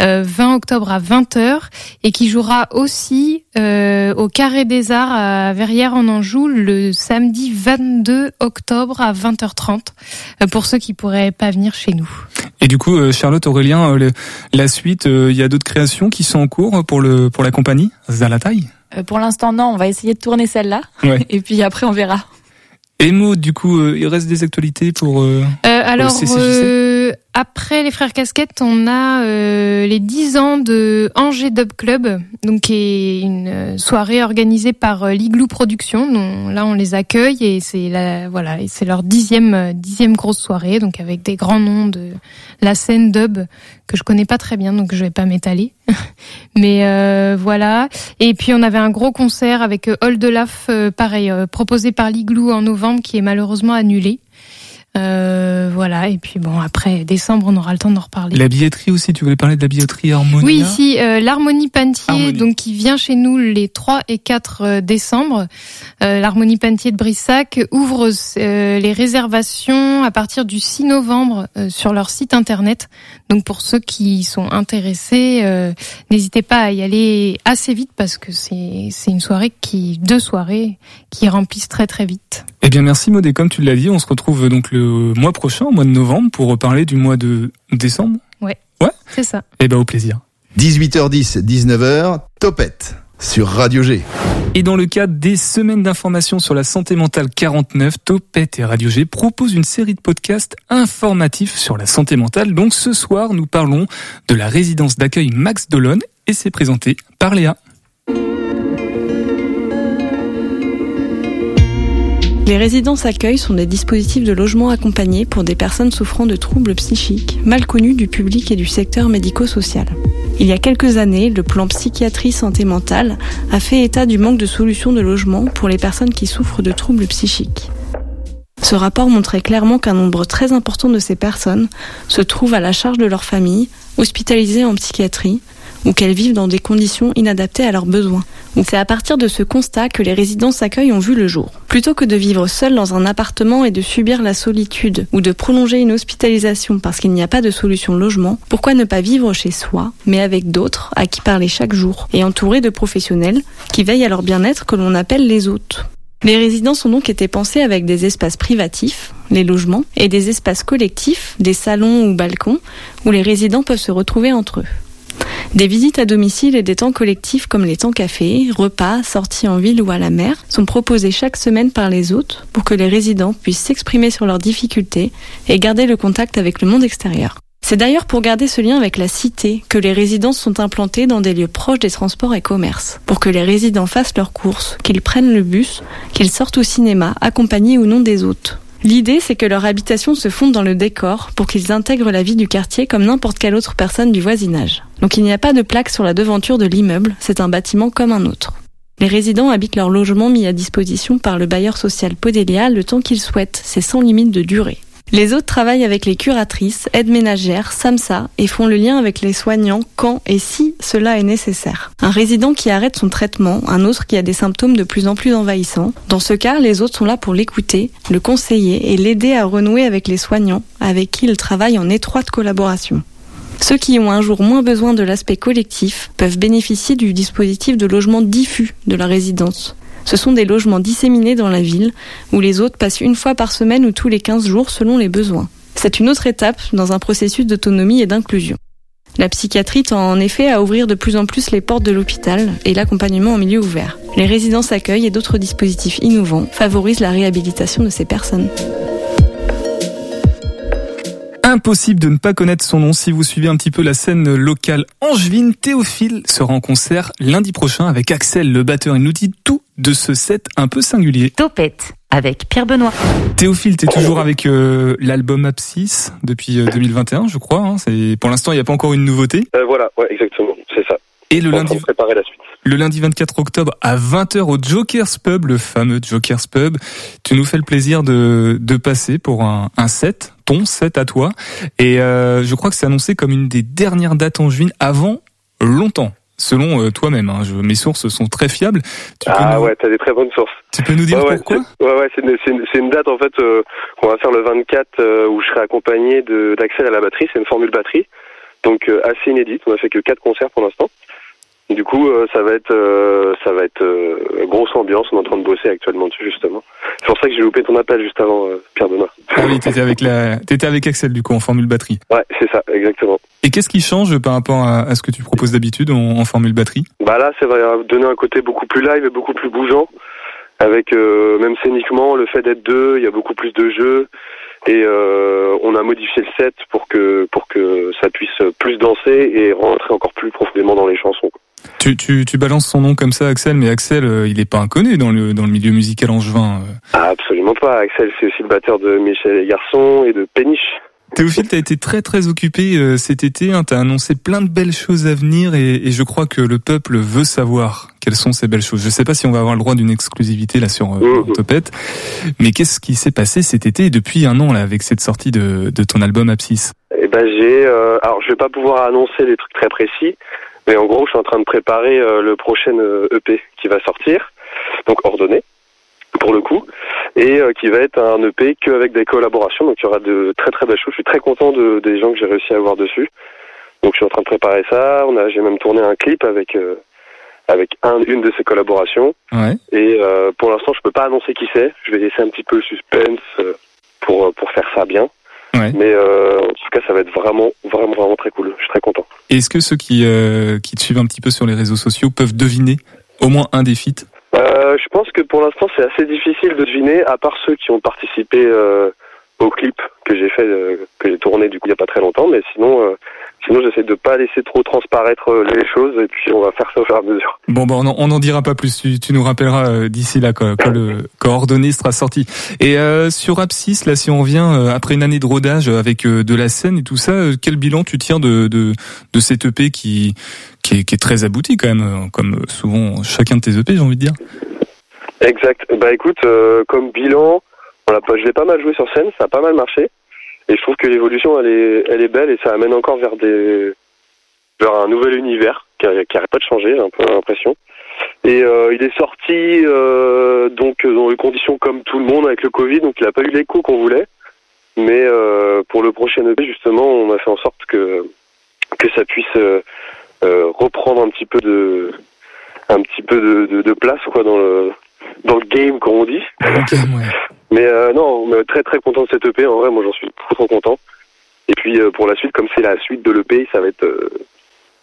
euh, 20 octobre à 20h et qui jouera aussi euh, au Carré des Arts à Verrières en Anjou le samedi 22 octobre à 20h30 euh, pour ceux qui pourraient pas venir chez nous. Et du coup, euh, Charlotte, Aurélien, euh, le- la suite, il y a d'autres créations qui sont en cours pour le pour la compagnie Zalatai. Euh, pour l'instant, non, on va essayer de tourner celle-là. Ouais. Et puis après, on verra. Et Maud, du coup, il reste des actualités pour. euh, alors, CCJC? euh, après les frères casquettes, on a euh, les 10 ans de Angers Dub Club, donc qui est une euh, soirée organisée par euh, l'Igloo Productions. là, on les accueille et c'est la voilà, c'est leur dixième dixième grosse soirée, donc avec des grands noms de la scène dub que je connais pas très bien, donc je vais pas m'étaler. Mais euh, voilà. Et puis on avait un gros concert avec Old euh, pareil, proposé par l'Igloo en novembre, qui est malheureusement annulé. Euh, voilà. Et puis bon, après décembre, on aura le temps d'en reparler. La billetterie aussi, tu voulais parler de la billetterie Harmonia Oui, ici, euh, l'Harmonie Pantier, Harmonie. donc qui vient chez nous les 3 et 4 euh, décembre. Euh, L'Harmonie Pantier de Brissac ouvre euh, les réservations à partir du 6 novembre euh, sur leur site internet. Donc pour ceux qui sont intéressés, euh, n'hésitez pas à y aller assez vite parce que c'est c'est une soirée qui deux soirées qui remplissent très très vite. Eh bien, merci Maud. Et comme tu l'as dit, on se retrouve donc le mois prochain, au mois de novembre, pour reparler du mois de décembre. Ouais. Ouais. C'est ça. Eh ben, au plaisir. 18h10, 19h, Topette sur Radio G. Et dans le cadre des semaines d'information sur la santé mentale 49, Topette et Radio G proposent une série de podcasts informatifs sur la santé mentale. Donc ce soir, nous parlons de la résidence d'accueil Max Dolonne et c'est présenté par Léa. Les résidences accueil sont des dispositifs de logement accompagné pour des personnes souffrant de troubles psychiques, mal connus du public et du secteur médico-social. Il y a quelques années, le plan psychiatrie santé mentale a fait état du manque de solutions de logement pour les personnes qui souffrent de troubles psychiques. Ce rapport montrait clairement qu'un nombre très important de ces personnes se trouvent à la charge de leur famille, hospitalisées en psychiatrie, ou qu'elles vivent dans des conditions inadaptées à leurs besoins. C'est à partir de ce constat que les résidences accueil ont vu le jour. Plutôt que de vivre seul dans un appartement et de subir la solitude ou de prolonger une hospitalisation parce qu'il n'y a pas de solution logement, pourquoi ne pas vivre chez soi, mais avec d'autres à qui parler chaque jour et entouré de professionnels qui veillent à leur bien-être que l'on appelle les hôtes. Les résidences ont donc été pensées avec des espaces privatifs, les logements, et des espaces collectifs, des salons ou balcons, où les résidents peuvent se retrouver entre eux. Des visites à domicile et des temps collectifs comme les temps café, repas, sorties en ville ou à la mer sont proposés chaque semaine par les hôtes pour que les résidents puissent s'exprimer sur leurs difficultés et garder le contact avec le monde extérieur. C'est d'ailleurs pour garder ce lien avec la cité que les résidences sont implantées dans des lieux proches des transports et commerces, pour que les résidents fassent leurs courses, qu'ils prennent le bus, qu'ils sortent au cinéma, accompagnés ou non des hôtes. L'idée, c'est que leur habitation se fonde dans le décor pour qu'ils intègrent la vie du quartier comme n'importe quelle autre personne du voisinage. Donc il n'y a pas de plaque sur la devanture de l'immeuble, c'est un bâtiment comme un autre. Les résidents habitent leur logement mis à disposition par le bailleur social Podélia le temps qu'ils souhaitent, c'est sans limite de durée. Les autres travaillent avec les curatrices, aides ménagères, SAMSA et font le lien avec les soignants quand et si cela est nécessaire. Un résident qui arrête son traitement, un autre qui a des symptômes de plus en plus envahissants. Dans ce cas, les autres sont là pour l'écouter, le conseiller et l'aider à renouer avec les soignants avec qui il travaille en étroite collaboration. Ceux qui ont un jour moins besoin de l'aspect collectif peuvent bénéficier du dispositif de logement diffus de la résidence. Ce sont des logements disséminés dans la ville, où les hôtes passent une fois par semaine ou tous les 15 jours selon les besoins. C'est une autre étape dans un processus d'autonomie et d'inclusion. La psychiatrie tend en effet à ouvrir de plus en plus les portes de l'hôpital et l'accompagnement en milieu ouvert. Les résidences accueil et d'autres dispositifs innovants favorisent la réhabilitation de ces personnes. Impossible de ne pas connaître son nom si vous suivez un petit peu la scène locale angevine. Théophile sera en concert lundi prochain avec Axel, le batteur. Il nous tout de ce set un peu singulier. Topette avec Pierre Benoît. Théophile, t'es toujours avec euh, l'album Abscisse depuis euh, 2021, je crois. Hein. C'est pour l'instant, il n'y a pas encore une nouveauté. Euh, voilà, ouais, exactement, c'est ça. Et le lundi, préparer la suite. le lundi 24 octobre à 20h au Joker's Pub, le fameux Joker's Pub, tu nous fais le plaisir de, de passer pour un, un set, ton set à toi. Et euh, je crois que c'est annoncé comme une des dernières dates en juin avant longtemps. Selon euh, toi-même, hein. Je- mes sources sont très fiables. Tu Ah nous- ouais, t'as des très bonnes sources. Tu peux nous dire ouais, ouais, pourquoi c'est- Ouais, ouais, c'est une, c'est une- une date en fait euh, qu'on va faire le 24 euh, où je serai accompagné de d'Axel à la batterie. C'est une formule batterie, donc euh, assez inédite. On a fait que quatre concerts pour l'instant. Du coup, euh, ça va être, euh, ça va être euh, grosse ambiance. On est en train de bosser actuellement dessus justement. C'est pour ça que j'ai loupé ton appel juste avant, Pierre Benoît. Ah oui, t'étais avec la, t'étais avec Axel du coup en formule batterie. Ouais, c'est ça, exactement. Et qu'est-ce qui change par rapport à, à ce que tu proposes d'habitude en, en formule batterie? Bah là, ça va donner un côté beaucoup plus live et beaucoup plus bougeant. Avec euh, même scéniquement, le fait d'être deux, il y a beaucoup plus de jeux. Et euh, on a modifié le set pour que pour que ça puisse plus danser et rentrer encore plus profondément dans les chansons. quoi. Tu, tu, tu balances son nom comme ça, Axel, mais Axel, euh, il est pas inconnu dans le dans le milieu musical angevin. euh. Ah, absolument pas. Axel, c'est aussi le batteur de Michel et Garçon et de Péniche. Théophile, t'as été très très occupé euh, cet été. Hein, t'as annoncé plein de belles choses à venir et, et je crois que le peuple veut savoir quelles sont ces belles choses. Je sais pas si on va avoir le droit d'une exclusivité là sur euh, Topette, mais qu'est-ce qui s'est passé cet été et depuis un an là avec cette sortie de, de ton album Abscisse? Et ben j'ai, euh, alors je vais pas pouvoir annoncer des trucs très précis, mais en gros je suis en train de préparer euh, le prochain euh, EP qui va sortir, donc ordonné pour le coup, et euh, qui va être un EP qu'avec des collaborations, donc il y aura de très très belles choses. Je suis très content de, des gens que j'ai réussi à avoir dessus, donc je suis en train de préparer ça. On a, j'ai même tourné un clip avec euh, avec un, une de ces collaborations. Ouais. Et euh, pour l'instant, je peux pas annoncer qui c'est. Je vais laisser un petit peu le suspense euh, pour pour faire ça bien. Mais euh, en tout cas, ça va être vraiment vraiment vraiment très cool. Je suis très content. Est-ce que ceux qui euh, qui te suivent un petit peu sur les réseaux sociaux peuvent deviner au moins un des feats? Euh, je pense que pour l'instant, c'est assez difficile de deviner, à part ceux qui ont participé euh, au clip que j'ai fait, euh, que j'ai tourné du coup il y a pas très longtemps. Mais sinon, euh, Sinon, j'essaie de pas laisser trop transparaître euh, les choses et puis on va faire ça au fur et à mesure. Bon, bon, on n'en dira pas plus. Tu, tu nous rappelleras euh, d'ici là quand, quand le coordonné sera sorti. Et euh, sur Apsis, là, si on revient euh, après une année de rodage avec de la scène et tout ça, quel bilan tu tires de de, de cette EP qui qui est, qui est très abouti quand même, comme souvent chacun de tes EP, j'ai envie de dire? Exact. Bah écoute, euh, comme bilan, on pas, je l'ai pas mal joué sur scène, ça a pas mal marché. Et je trouve que l'évolution, elle est, elle est belle et ça amène encore vers des, vers un nouvel univers qui, a- qui arrête pas de changer, j'ai un peu l'impression. Et euh, il est sorti euh, donc dans des conditions comme tout le monde avec le Covid, donc il a pas eu l'écho qu'on voulait. Mais euh, pour le prochain EP, justement, on a fait en sorte que que ça puisse euh, euh, reprendre un petit peu de un petit peu de, de, de place quoi dans le dans le game comme on dit. Mais euh, non, mais très très content de cette EP. En vrai, moi j'en suis trop trop content. Et puis euh, pour la suite, comme c'est la suite de l'EP, ça va être euh,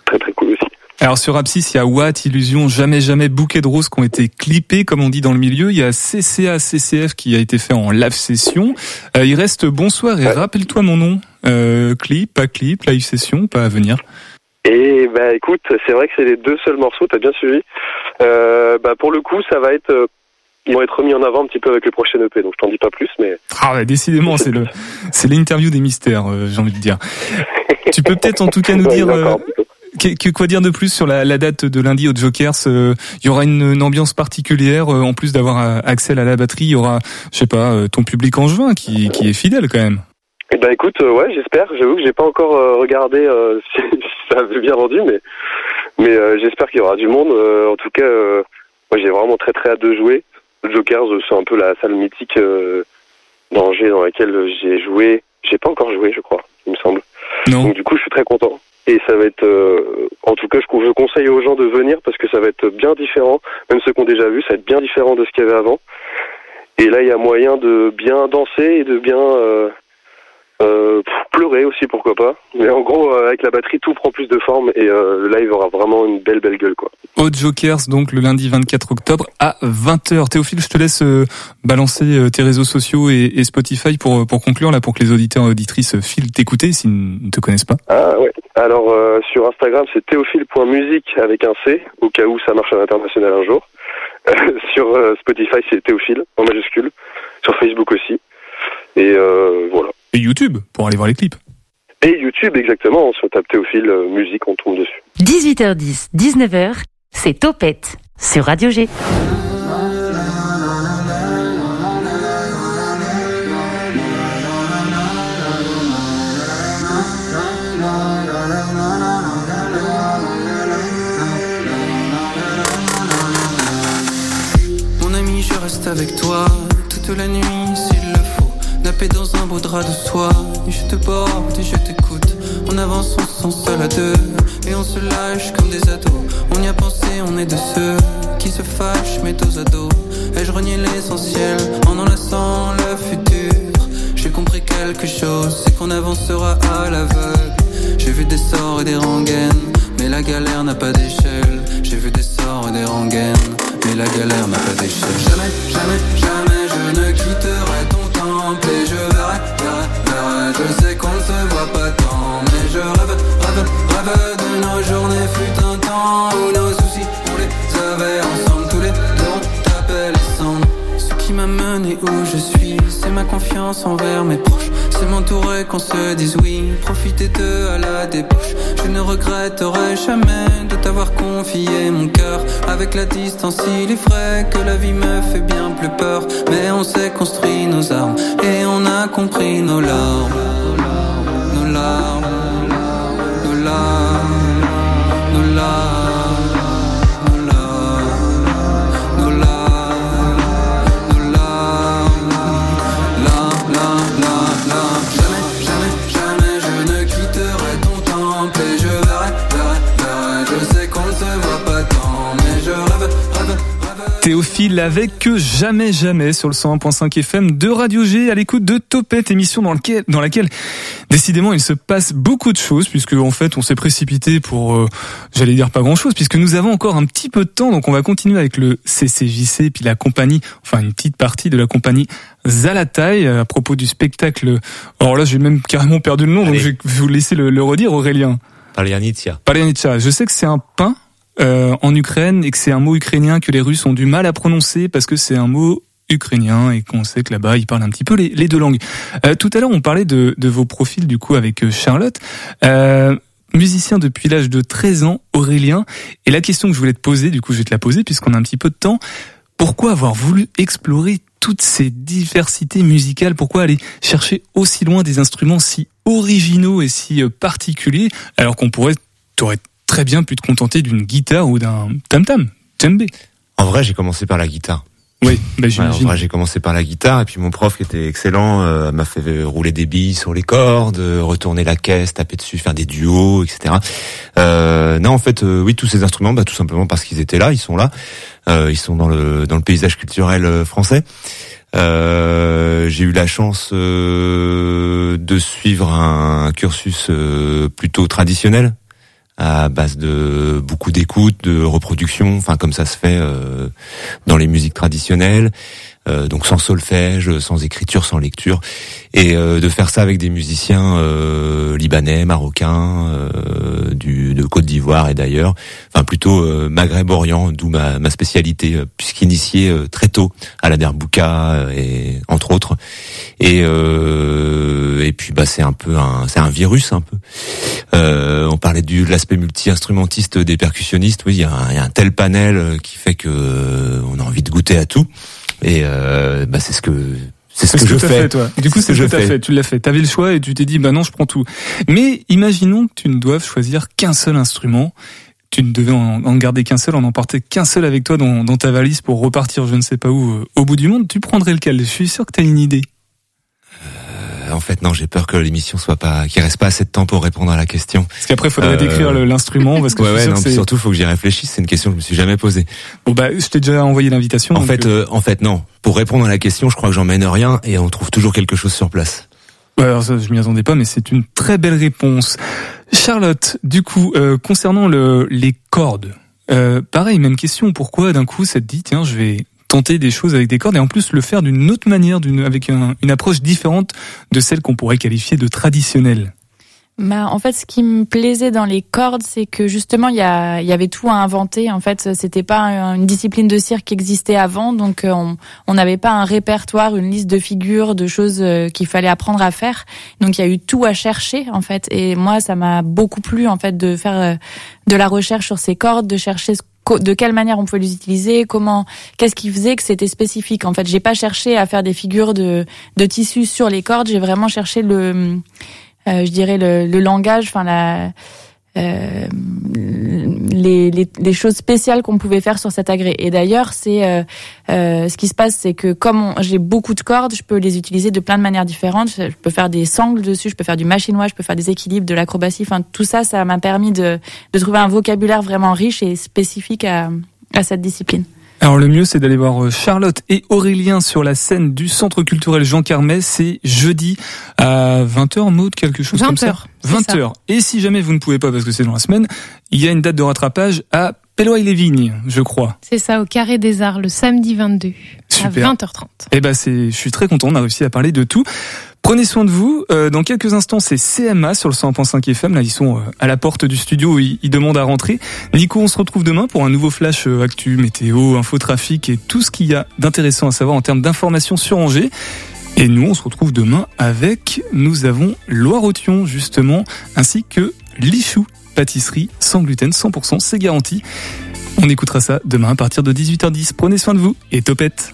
très très cool aussi. Alors sur Apsis, il y a Watt, Illusion, Jamais Jamais, Bouquet de Roses qui ont été clippés, comme on dit dans le milieu. Il y a CCA, CCF qui a été fait en live session. Euh, il reste Bonsoir et Rappelle-toi mon nom. Euh, clip, pas clip, live session, pas à venir. Et bah écoute, c'est vrai que c'est les deux seuls morceaux, t'as bien suivi. Euh, bah pour le coup, ça va être, ils vont être remis en avant un petit peu avec le prochain EP, donc je t'en dis pas plus, mais Ah ouais, décidément, c'est le, c'est l'interview des mystères, euh, j'ai envie de dire. tu peux peut-être en tout cas nous Ouais, dire euh, que- quoi dire de plus sur la, la date de lundi au Jokers. euh, Il y aura une, une ambiance particulière, euh, en plus d'avoir Axel à la batterie, il y aura, je sais pas, ton public en juin qui, qui est fidèle quand même. Eh ben écoute, ouais, j'espère. J'avoue que j'ai pas encore regardé euh, si, ça avait bien vendu, mais mais euh, j'espère qu'il y aura du monde. Euh, en tout cas, euh, moi j'ai vraiment très très hâte de jouer. Jokers, c'est un peu la salle mythique euh, d'Angers dans laquelle j'ai joué. J'ai pas encore joué, je crois, il me semble. Donc du coup, je suis très content. Et ça va être, euh, en tout cas, je, je conseille aux gens de venir parce que ça va être bien différent. Même ceux qui ont déjà vu, ça va être bien différent de ce qu'il y avait avant. Et là, il y a moyen de bien danser et de bien euh, euh, pleurer aussi, pourquoi pas. Mais en gros, euh, avec la batterie, tout prend plus de forme et euh, le live aura vraiment une belle, belle gueule, quoi. Au Jokers, donc le lundi 24 octobre à 20h. Théophile, je te laisse euh, balancer euh, tes réseaux sociaux et, et Spotify pour, pour conclure, là, pour que les auditeurs et auditrices euh, filent t'écouter s'ils ne te connaissent pas. Ah ouais. Alors euh, sur Instagram, c'est théophile.musique avec un C, au cas où ça marche à l'international un jour. sur euh, Spotify, c'est Théophile en majuscule. Sur Facebook aussi. Et euh, voilà. Et YouTube, pour aller voir les clips. Et YouTube, exactement. On se tape Théophile euh, musique, on tombe dessus. 18h10, 19h, c'est Topette sur Radio G. Mon ami, je reste avec toi toute la nuit dans un beau drap de soie. Et je te porte et je t'écoute. On avance, on se sent seul à deux. Et on se lâche comme des ados. On y a pensé, on est de ceux qui se fâchent, mais dos à dos. Ai-je renié l'essentiel en enlaçant le futur? J'ai compris quelque chose, c'est qu'on avancera à l'aveugle. J'ai vu des sorts et des rengaines, mais la galère n'a pas d'échelle. J'ai vu des sorts et des rengaines, mais la galère n'a pas d'échelle. Jamais, jamais, jamais je ne quitterai ton et je verrai, verrai. Je sais qu'on ne se voit pas tant, mais je rêve, rêve, rêve de nos journées fut un temps où nos soucis on les avait ensemble tous les deux on qui m'a mené où je suis, c'est ma confiance envers mes proches. C'est m'entourer qu'on se dise oui, profiter d'eux à la débauche. Je ne regretterai jamais de t'avoir confié mon cœur. Avec la distance, il est vrai que la vie me fait bien plus peur. Mais on s'est construit nos armes et on a compris nos larmes. Nos larmes, nos larmes, nos Théophile avec que jamais jamais sur le 101.5 FM de Radio G à l'écoute de Topette, émission dans, lequel, dans laquelle décidément il se passe beaucoup de choses puisque en fait on s'est précipité pour, euh, j'allais dire pas grand chose puisque nous avons encore un petit peu de temps donc on va continuer avec le CCJC puis la compagnie, enfin une petite partie de la compagnie Zalatai à propos du spectacle. Alors là j'ai même carrément perdu le nom donc je vais vous laisser le, le redire Aurélien. Palianitsia. Palianitsa. Je sais que c'est un pain euh, en Ukraine et que c'est un mot ukrainien que les Russes ont du mal à prononcer parce que c'est un mot ukrainien et qu'on sait que là-bas ils parlent un petit peu les, deux langues. Euh, tout à l'heure on parlait de, de, vos profils du coup avec euh, Charlotte. Euh, musicien depuis l'âge de 13 ans, Aurélien. Et la question que je voulais te poser, du coup je vais te la poser puisqu'on a un petit peu de temps. Pourquoi avoir voulu explorer toutes ces diversités musicales? Pourquoi aller chercher aussi loin des instruments si originaux et si particuliers alors qu'on pourrait, t'aurais très bien pu te contenter d'une guitare ou d'un tam-tam, djembé. En vrai, j'ai commencé par la guitare. Oui, bah ouais, en vrai, j'ai commencé par la guitare et puis mon prof qui était excellent euh, m'a fait rouler des billes sur les cordes, retourner la caisse, taper dessus, faire des duos, etc. Euh, non, en fait, euh, oui, tous ces instruments, bah, tout simplement parce qu'ils étaient là, ils sont là, euh, ils sont dans le dans le paysage culturel euh, français. j'ai eu la chance de suivre un cursus plutôt traditionnel à base de beaucoup d'écoute, de reproduction, enfin comme ça se fait euh, dans les musiques traditionnelles, euh, donc sans solfège, sans écriture, sans lecture, et euh, de faire ça avec des musiciens euh, libanais, marocains, euh, du, de Côte d'Ivoire et d'ailleurs, enfin plutôt Maghreb-Orient, d'où ma, ma spécialité, puisqu'initié très tôt à la derbouka et entre autres, et et puis bah c'est un peu un c'est un virus un peu. on parlait du l'aspect multi-instrumentiste des percussionnistes, oui, il y, a un, y a un tel panel qui fait que on a envie de goûter à tout. Et euh, bah c'est ce que c'est ce que, je fais. Fait, toi. Du coup, c'est ce que tu as fait. Tu l'as fait. Tu avais le choix et tu t'es dit, bah non, je prends tout. Mais imaginons que tu ne doives choisir qu'un seul instrument. Tu ne devais en, garder qu'un seul, en emporter qu'un seul avec toi dans, dans, ta valise pour repartir je ne sais pas où, euh, au bout du monde. Tu prendrais lequel? Je suis sûr que tu as une idée. Euh, en fait, non, j'ai peur que l'émission soit pas, qu'il reste pas assez de temps pour répondre à la question. Parce qu'après, il faudrait euh... décrire l'instrument, parce que ouais, ouais, non, que surtout, faut que j'y réfléchisse. C'est une question que je me suis jamais posée. Bon bah, je t'ai déjà envoyé l'invitation. En fait, euh... en fait, non. Pour répondre à la question, je crois que j'emmène rien et on trouve toujours quelque chose sur place. Ouais, alors ça, je m'y attendais pas, mais c'est une très belle réponse. Charlotte, du coup, euh, concernant le, les cordes, euh, pareil, même question. Pourquoi d'un coup, ça te dit, tiens, je vais tenter des choses avec des cordes et en plus le faire d'une autre manière, d'une avec un, une approche différente de celle qu'on pourrait qualifier de traditionnelle. Bah, en fait, ce qui me plaisait dans les cordes, c'est que justement, il y, y avait tout à inventer. En fait, c'était pas une discipline de cirque qui existait avant, donc on n'avait pas un répertoire, une liste de figures, de choses qu'il fallait apprendre à faire. Donc, il y a eu tout à chercher, en fait. Et moi, ça m'a beaucoup plu, en fait, de faire de la recherche sur ces cordes, de chercher ce de quelle manière on pouvait les utiliser, comment, qu'est-ce qui faisait que c'était spécifique. En fait, j'ai pas cherché à faire des figures de, de tissu sur les cordes, j'ai vraiment cherché le, euh, je dirais le, le langage, enfin la, euh, les, les, les, choses spéciales qu'on pouvait faire sur cet agrès. Et d'ailleurs, c'est euh, euh, ce qui se passe, c'est que comme j'ai beaucoup de cordes, je peux les utiliser de plein de manières différentes. Je peux faire des sangles dessus, je peux faire du machinois, je peux faire des équilibres, de l'acrobatie. Enfin, tout ça, ça m'a permis de, de trouver un vocabulaire vraiment riche et spécifique à, à cette discipline. Alors le mieux c'est d'aller voir Charlotte et Aurélien sur la scène du Centre culturel Jean Carmet, c'est jeudi à 20h, mode quelque chose 20 comme ça. 20h. Et si jamais vous ne pouvez pas parce que c'est dans la semaine, il y a une date de rattrapage à Pelloy-les-Vignes, je crois. C'est ça, au Carré des Arts, le samedi 22, Super. à 20h30. Eh ben c'est, je suis très content, on a réussi à parler de tout. Prenez soin de vous. Euh, dans quelques instants, c'est CMA sur le 100.5 FM. Là, ils sont euh, à la porte du studio. Ils, ils, demandent à rentrer. Nico, on se retrouve demain pour un nouveau flash euh, actu, météo, infotrafic et tout ce qu'il y a d'intéressant à savoir en termes d'informations sur Angers. Et nous, on se retrouve demain avec, nous avons Loire-Othion, justement, ainsi que Lichou, pâtisserie sans gluten, 100%, c'est garanti. On écoutera ça demain à partir de 18h10. Prenez soin de vous et topette.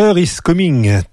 Winter is Coming.